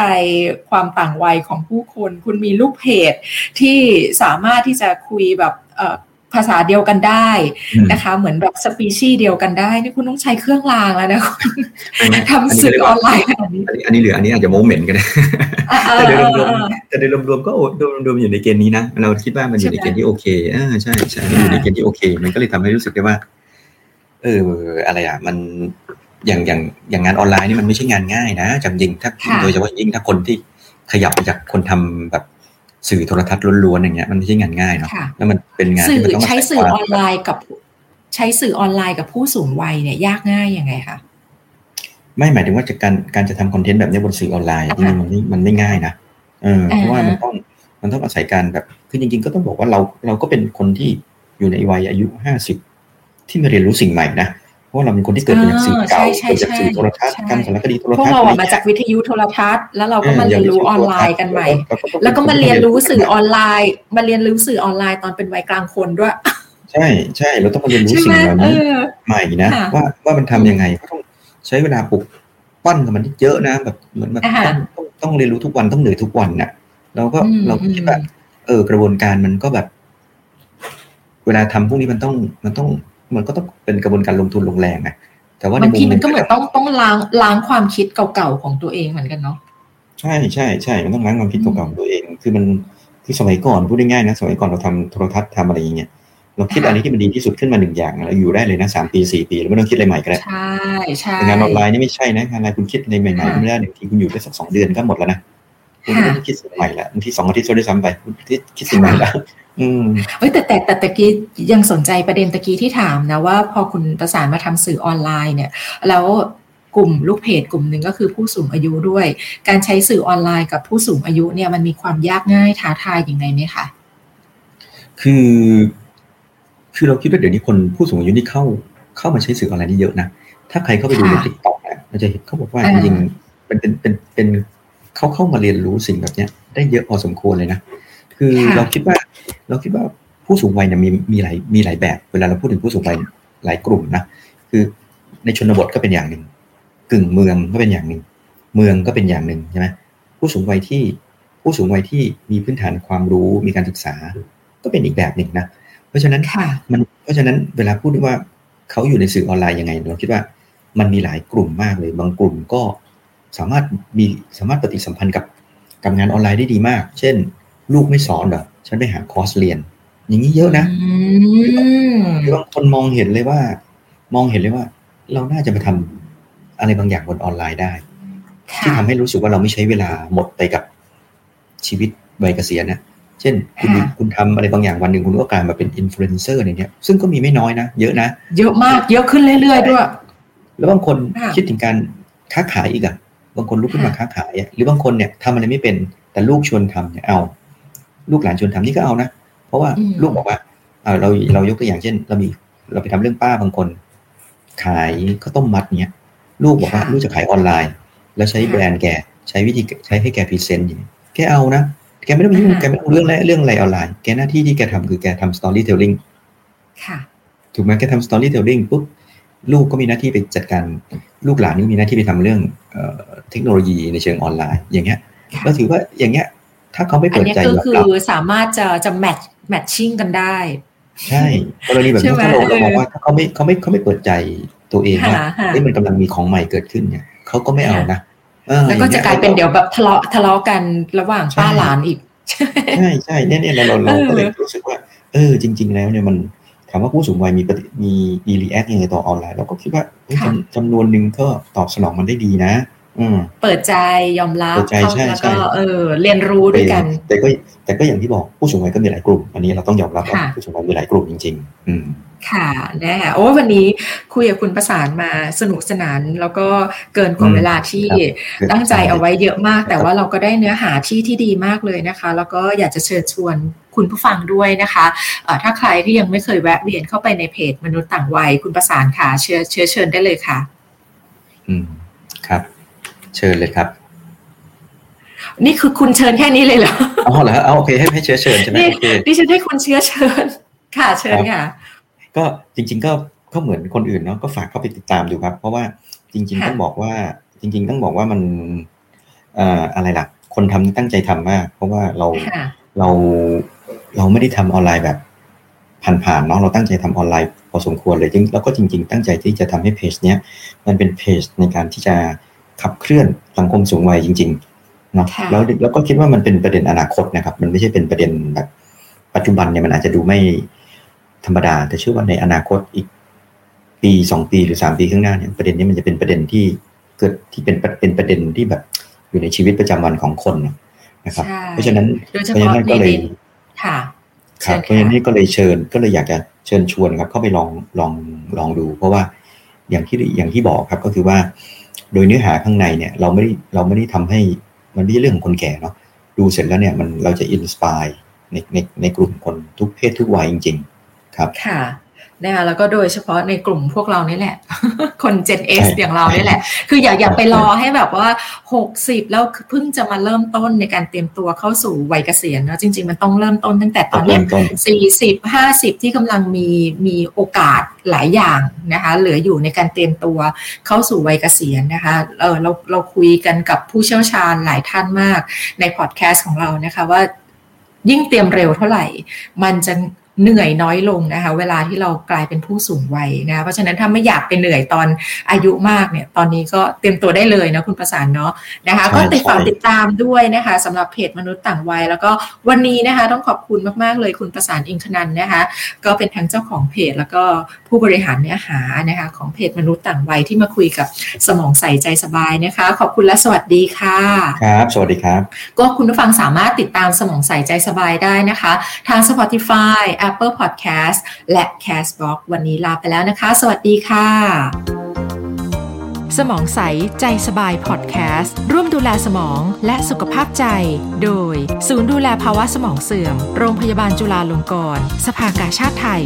ความต่างวัยของผู้คน คุณมีลูกเพจที่สามารถที่จะคุยแบบเอ่อ ภาษาเดียวกันได้อืมนะคะ เหมือนแบบสปีชีส์เดียวกันได้ นี่คุณต้องใช้เครื่องรางแล้วนะคุณไม่ไม่ทำสื่อออนไลน์ขนาดนี้อันนี้อันนี้เหลืออันนี้อาจจะโมเมนต์กันนะอ่าแต่โดยรวมอ่าแต่โดยรวมๆก็โอโดยรวมๆอยู่ในเกณฑ์นี้นะเราคิดว่ามันอยู่ในเกณฑ์ที่โอเคอ่าใช่ใช่มันอยู่ในเกณฑ์ที่โอเค มันก็เลยทำให้รู้สึกได้ว่า เอออะไรอะมันอย่างอย่างอย่างงานออนไลน์นี่มันไม่ใช่งานง่ายนะจำจริงถ้าค่ะโดยเฉพาะยิ่งถ้าคนที่ขยับมาจากคนทำแบบ สื่อโทรทัศน์ล้วนๆอย่างเงี้ยมันไม่ใช่งานง่ายเนาะค่ะแล้วมันเป็นงานสื่ที่อมันต้องใช้อาศัยสื่อความออนไลน์กับใช้สื่อออนไลน์กับผู้สูงวัยเนี่ยยากง่ายยังไงคะไม่หมายถึงว่าจากการการจะทำคอนเทนต์แบบนี้บนสื่อออนไลน์อะค่ะมันไม่มันไม่ง่ายนะเออเพราะว่าอ่าฮะมันต้องมันต้องอาศัยการแบบคือจริง ๆ ก็ต้องบอกว่าเราเราก็เป็นคนที่อยู่ในวัยอายุห้าสิบที่มาเรียนรู้สิ่งใหม่นะเพ ราะราะเราเป็นคนที่เกิดมาจากสื่อเก่าเกิดจากสื่อโทรทัศน์การสารคดีโทรทัศน์พวกเรามาจากวิทยุโทรทัศน์แล้วเราก็มาเรียนรู้ออนไลน์กันใหม่ แล้วก็มาเรียนรู้สื่อออนไลน์ มาเรียนรู้สื่อออนไลน์ตอนเป็นวัยกลางคนด้วย ใช่ใช่เราต้องมาเรียนรู้สิ่งเหล่านี้ใหม่นะว่าว่ามันทํำยังไงก็ต้องใช้เวลาปลุกปั้นกับมันเยอะนะแบบเหมือนแบบต้องต้องเรียนรู้ทุกวันต้องเหนื่อยทุกวันน่ะเราก็เราคิดว่าเออกระบวนการมันก็แบบ เวลาทำพวกนี้มันต้องมันต้อง มันก็ต้องเป็นกระบวนการลงทุนลงแรงอะแต่ว่าบางทีมันก็เหมือนต้องต้องล้างล้างความคิดเก่าๆของตัวเองเหมือนกันเนาะใช่ใช่ใช่มันต้องล้างความคิดเก่าๆของตัวเอง คือมันคือสมัยก่อนพูดง่ายๆนะสมัยก่อนเราทำโทรทัศน์ทำอะไรอย่างเงี้ยเราคิดอันนี้ที่มันดีที่สุดขึ้นมาหนึ่งอย่างเราอยู่ได้เลยนะสามปีสี่ปีเราไม่ต้องคิดอะไรใหม่ก็ได้ใช่ใช่งานออนไลน์นี่ไม่ใช่นะงานออนไลน์คุณคิดอะไรใหม่ๆไม่ได้หนึ่งทีคุณอยู่ได้สักสองเดือนก็หมดแล้วนะ คุณไม่ต้องคิดสิ่งใหม่ละบางทีสองอาทิตย์ด้วยซ้ำไปคุณคิดสิ่งใหม่แล้วอืมเอ้ยแต่แต่แต่ตะกี้ยังสนใจประเด็นตะกี้ที่ถามนะว่าพอคุณประสานมาทำสื่อออนไลน์เนี่ย แล้วกลุ่มลูกเพจกลุ่มหนึ่งก็คือผู้สูงอายุด้วย การใช้สื่อออนไลน์กับผู้สูงอายุเนี่ยมันมีความยากง่ายท้าทายอย่างไรไหมคะคือคือเราคิดว่าเดี๋ยวนี้คนผู้สูงอายุนี่เข้าเข้ามาใช้สื่อออนไลน์นี่เยอะนะถ้าใครเข้าไปดูใน TikTok เนี่ยเราจะเห็นเขาบอกว่าจริงๆเป็นเป็นเป็นเป็น เขาเข้ามาเรียนรู้สิ่งแบบเนี้ย ได้เยอะพอสมควรเลยนะ คือเราคิดว่า เราคิดว่าผู้สูงวัยเนี่ยมีมีหลายมีหลายแบบ เวลาเราพูดถึงผู้สูงวัยหลายกลุ่มนะ คือในชนบทก็เป็นอย่างหนึ่ง กึ่งเมืองก็เป็นอย่างหนึ่ง เมืองก็เป็นอย่างหนึ่งใช่ไหมผู้สูงวัยที่ผู้สูงวัยที่มีพื้นฐานความรู้มีการศึกษา ก็เป็นอีกแบบหนึ่งนะ เพราะฉะนั้นมันเพราะฉะนั้นเวลาพูดว่าเขาอยู่ในสื่อออนไลน์ยังไง เราคิดว่ามันมีหลายกลุ่มมากเลย บางกลุ่มก็ สามารถมีสามารถปฏิสัมพันธ์กับกับงานออนไลน์ได้ดีมาก เช่น ลูกไม่สอนหรอฉันไปหาคอร์สเรียน อย่างนี้เยอะนะหรือบางคนมองเห็นเลยว่า มองเห็นเลยว่า เราน่าจะไปทำอะไรบางอย่างบนออนไลน์ได้ ที่ทำให้รู้สึกว่าเราไม่ใช้เวลาหมดไปกับชีวิตวัยเกษียณนะเช่น คุณคุณทำอะไรบางอย่างวันหนึ่งคุณก็กลายมาเป็นอินฟลูเอนเซอร์ในนี้ซึ่งก็มีไม่น้อยนะ เยอะนะ เยอะมากเยอะขึ้นเรื่อยๆด้วย แล้วบางคนคิดถึงการค้าขายอีกอะ บางคนลุกขึ้นมาค้าขายหรือบางคนเนี่ยทำอะไรไม่เป็น แต่ลูกชวนทำเนี่ยเอา ลูกหลานชวนทำนี่ก็เอานะ เพราะว่าลูกบอกว่าเราเรายกตัวอย่างเช่น เรามีเราไปทำเรื่องป้าบางคน ขายข้าวต้มมัดเนี้ยลูกบอกว่าลูกจะขายออนไลน์ แล้วใช้แบรนด์แกใช้วิธีใช้ให้แก present อย่างแกเอานะแกไม่ต้องยุ่งแกไม่ต้องเรื่องเรื่องอะไรออนไลน์แกหน้าที่ที่แกทำคือแกทำ storytelling ถูกไหมแกทำ storytelling ปุ๊บ ลูกก็มีหน้าที่ไปจัดการลูกหลานนี่มีหน้าที่ไปทำเรื่องเทคโนโลยีในเชิงออนไลน์ อย่างเงี้ยเราถือว่าอย่างเงี้ย ถ้าเขาไม่เปิดใจก็คือสามารถจะจะแมทแมทชิ่งกันได้ ใช่กรณีแบบนี้ถ้าเราเราบอกว่าถ้าเขาไม่เขาไม่เขาไม่เปิดใจตัวเองว่าเฮ้ยมันกำลังมีของใหม่เกิดขึ้นเนี่ยเขาก็ไม่เอานะแล้วก็จะกลายเป็นเดี๋ยวแบบทะเลาะทะเลาะกันระหว่างป้าหลานอีก ใช่ใช่เนี่ยเนี่ยเราเราก็เลยรู้สึกว่า เออจริง ๆ แล้วเนี่ยมันถามว่าผู้สูงวัยมีมีมีรีแอคยังไงต่อออนไลน์เราก็คิดว่าจำนวนหนึ่งก็ตอบสนองมันได้ดีนะ เปิดใจยอมรับแล้วก็เออ เรียนรู้ด้วยกัน แต่ก็แต่ก็อย่างที่บอกผู้สูงวัยก็มีหลายกลุ่ม อันนี้เราต้องยอมรับว่าผู้สูงวัยมีหลายกลุ่มจริง ๆ อืมค่ะนะคะโอ้วันนี้คุยกับคุณประสานมาสนุกสนาน แล้วก็เกินกว่าเวลาที่ตั้งใจเอาไว้เยอะมาก แต่ว่าเราก็ได้เนื้อหาที่ที่ดีมากเลยนะคะ แล้วก็อยากจะเชิญชวนคุณผู้ฟังด้วยนะคะะถ้าใครที่ยังไม่เคยแวะเวียนเข้าไปในเพจมนุษย์ต่างวัย คุณประสานค่ะเชิญเชิญเชิญได้เลยค่ะ อืมครับ เชิญเลยครับนี่คือคุณเชิญแค่นี้เลยเหรออ๋อเหรอเอาโอเคให้ให้เชื้อเชิญใช่ไหมโอเคดิฉันให้คุณเชื้อเชิญ ค่ะเชิญค่ะ ก็จริง ๆ ก็ก็เหมือนคนอื่นเนาะก็ฝากเข้าไปติดตามดูครับ เพราะว่าจริง ๆ ต้องบอกว่า จริง ๆ ต้องบอกว่ามันเอ่ออะไรล่ะ คนทำตั้งใจทำมาก เพราะว่าเราเราเราไม่ได้ทำออนไลน์แบบผ่านๆเนาะเราตั้งใจทำออนไลน์พอสมควรเลยจริงแล้วก็จริง ๆ ตั้งใจที่จะทำให้เพจเนี้ยมันเป็นเพจในการที่จะ ขับเคลื่อนสังคมสูงวัยจริงๆเนาะแล้วแล้วก็คิดว่ามันเป็นประเด็นอนาคตนะครับ มันไม่ใช่เป็นประเด็นแบบปัจจุบันเนี่ยมันอาจจะดูไม่ธรรมดา แต่เชื่อว่าในอนาคตอีกปีสองปีหรือสามปีข้างหน้าเนี่ยประเด็นนี้มันจะเป็นประเด็นที่เกิดที่เป็นเป็นประเด็นที่แบบอยู่ในชีวิตประจำวันของคนนะครับ เพราะฉะนั้นเพราะฉะนั้นก็เลยค่ะครับเพราะฉะนั้นก็เลยเชิญก็เลยอยากจะเชิญชวนครับ เข้าไปลองลองลองดู เพราะว่าอย่างที่อย่างที่บอกครับก็คือว่า โดยเนื้อหาข้างในเนี่ยเราไม่ได้เราไม่ได้ทำให้มันไม่ใช่เรื่องของคนแก่เนาะดูเสร็จแล้วเนี่ยมันเราจะอินสปายในในในกลุ่มคนทุกเพศทุกวัยจริง ๆ ครับค่ะ นะคะแล้วก็โดยเฉพาะในกลุ่มพวกเรานี่แหละ คน Gen X อย่างเรานี่แหละ คืออย่าอย่าไปรอให้แบบว่า 60 แล้วเพิ่งจะมาเริ่มต้นในการเตรียมตัวเข้าสู่วัยเกษียณนะจริง ๆ มันต้องเริ่มต้นตั้งแต่ตอนนี้40 50 ที่กำลังมีมีโอกาสหลายอย่างนะคะเหลืออยู่ในการเตรียมตัวเข้าสู่วัยเกษียณนะคะเออเราเราคุยกันกับผู้เชี่ยวชาญหลายท่านมากในพอดแคสต์ของเรานะคะว่ายิ่งเตรียมเร็วเท่าไหร่ มันจะ เหนื่อยน้อยลงนะคะ เวลาที่เรากลายเป็นผู้สูงวัยนะเพราะฉะนั้นถ้าไม่อยากไปเหนื่อยตอนอายุมากเนี่ย ตอนนี้ก็เตรียมตัวได้เลยนะคุณประสานเนาะนะคะ ก็ติดฝากติดตามด้วยนะคะสำหรับเพจมนุษย์ต่างวัย แล้วก็วันนี้นะคะ ต้องขอบคุณมากๆเลยคุณประสานอิงคนันนะคะ ก็เป็นทั้งเจ้าของเพจ แล้วก็ผู้บริหารเนื้อหานะคะ ของเพจมนุษย์ต่างวัยที่มาคุยกับสมองใสใจสบายนะคะ ขอบคุณและสวัสดีค่ะครับ สวัสดีครับ ก็คุณผู้ฟังสามารถติดตามสมองใสใจสบายได้นะคะ ทาง Spotify Apple Podcast และ Castbox วันนี้ลาไปแล้วนะคะ สวัสดีค่ะ สมองใส ใจสบายพอดแคสต์ร่วมดูแลสมองและสุขภาพใจ โดย ศูนย์ดูแลภาวะสมองเสื่อม โรงพยาบาลจุฬาลงกรณ์สภากาชาติไทย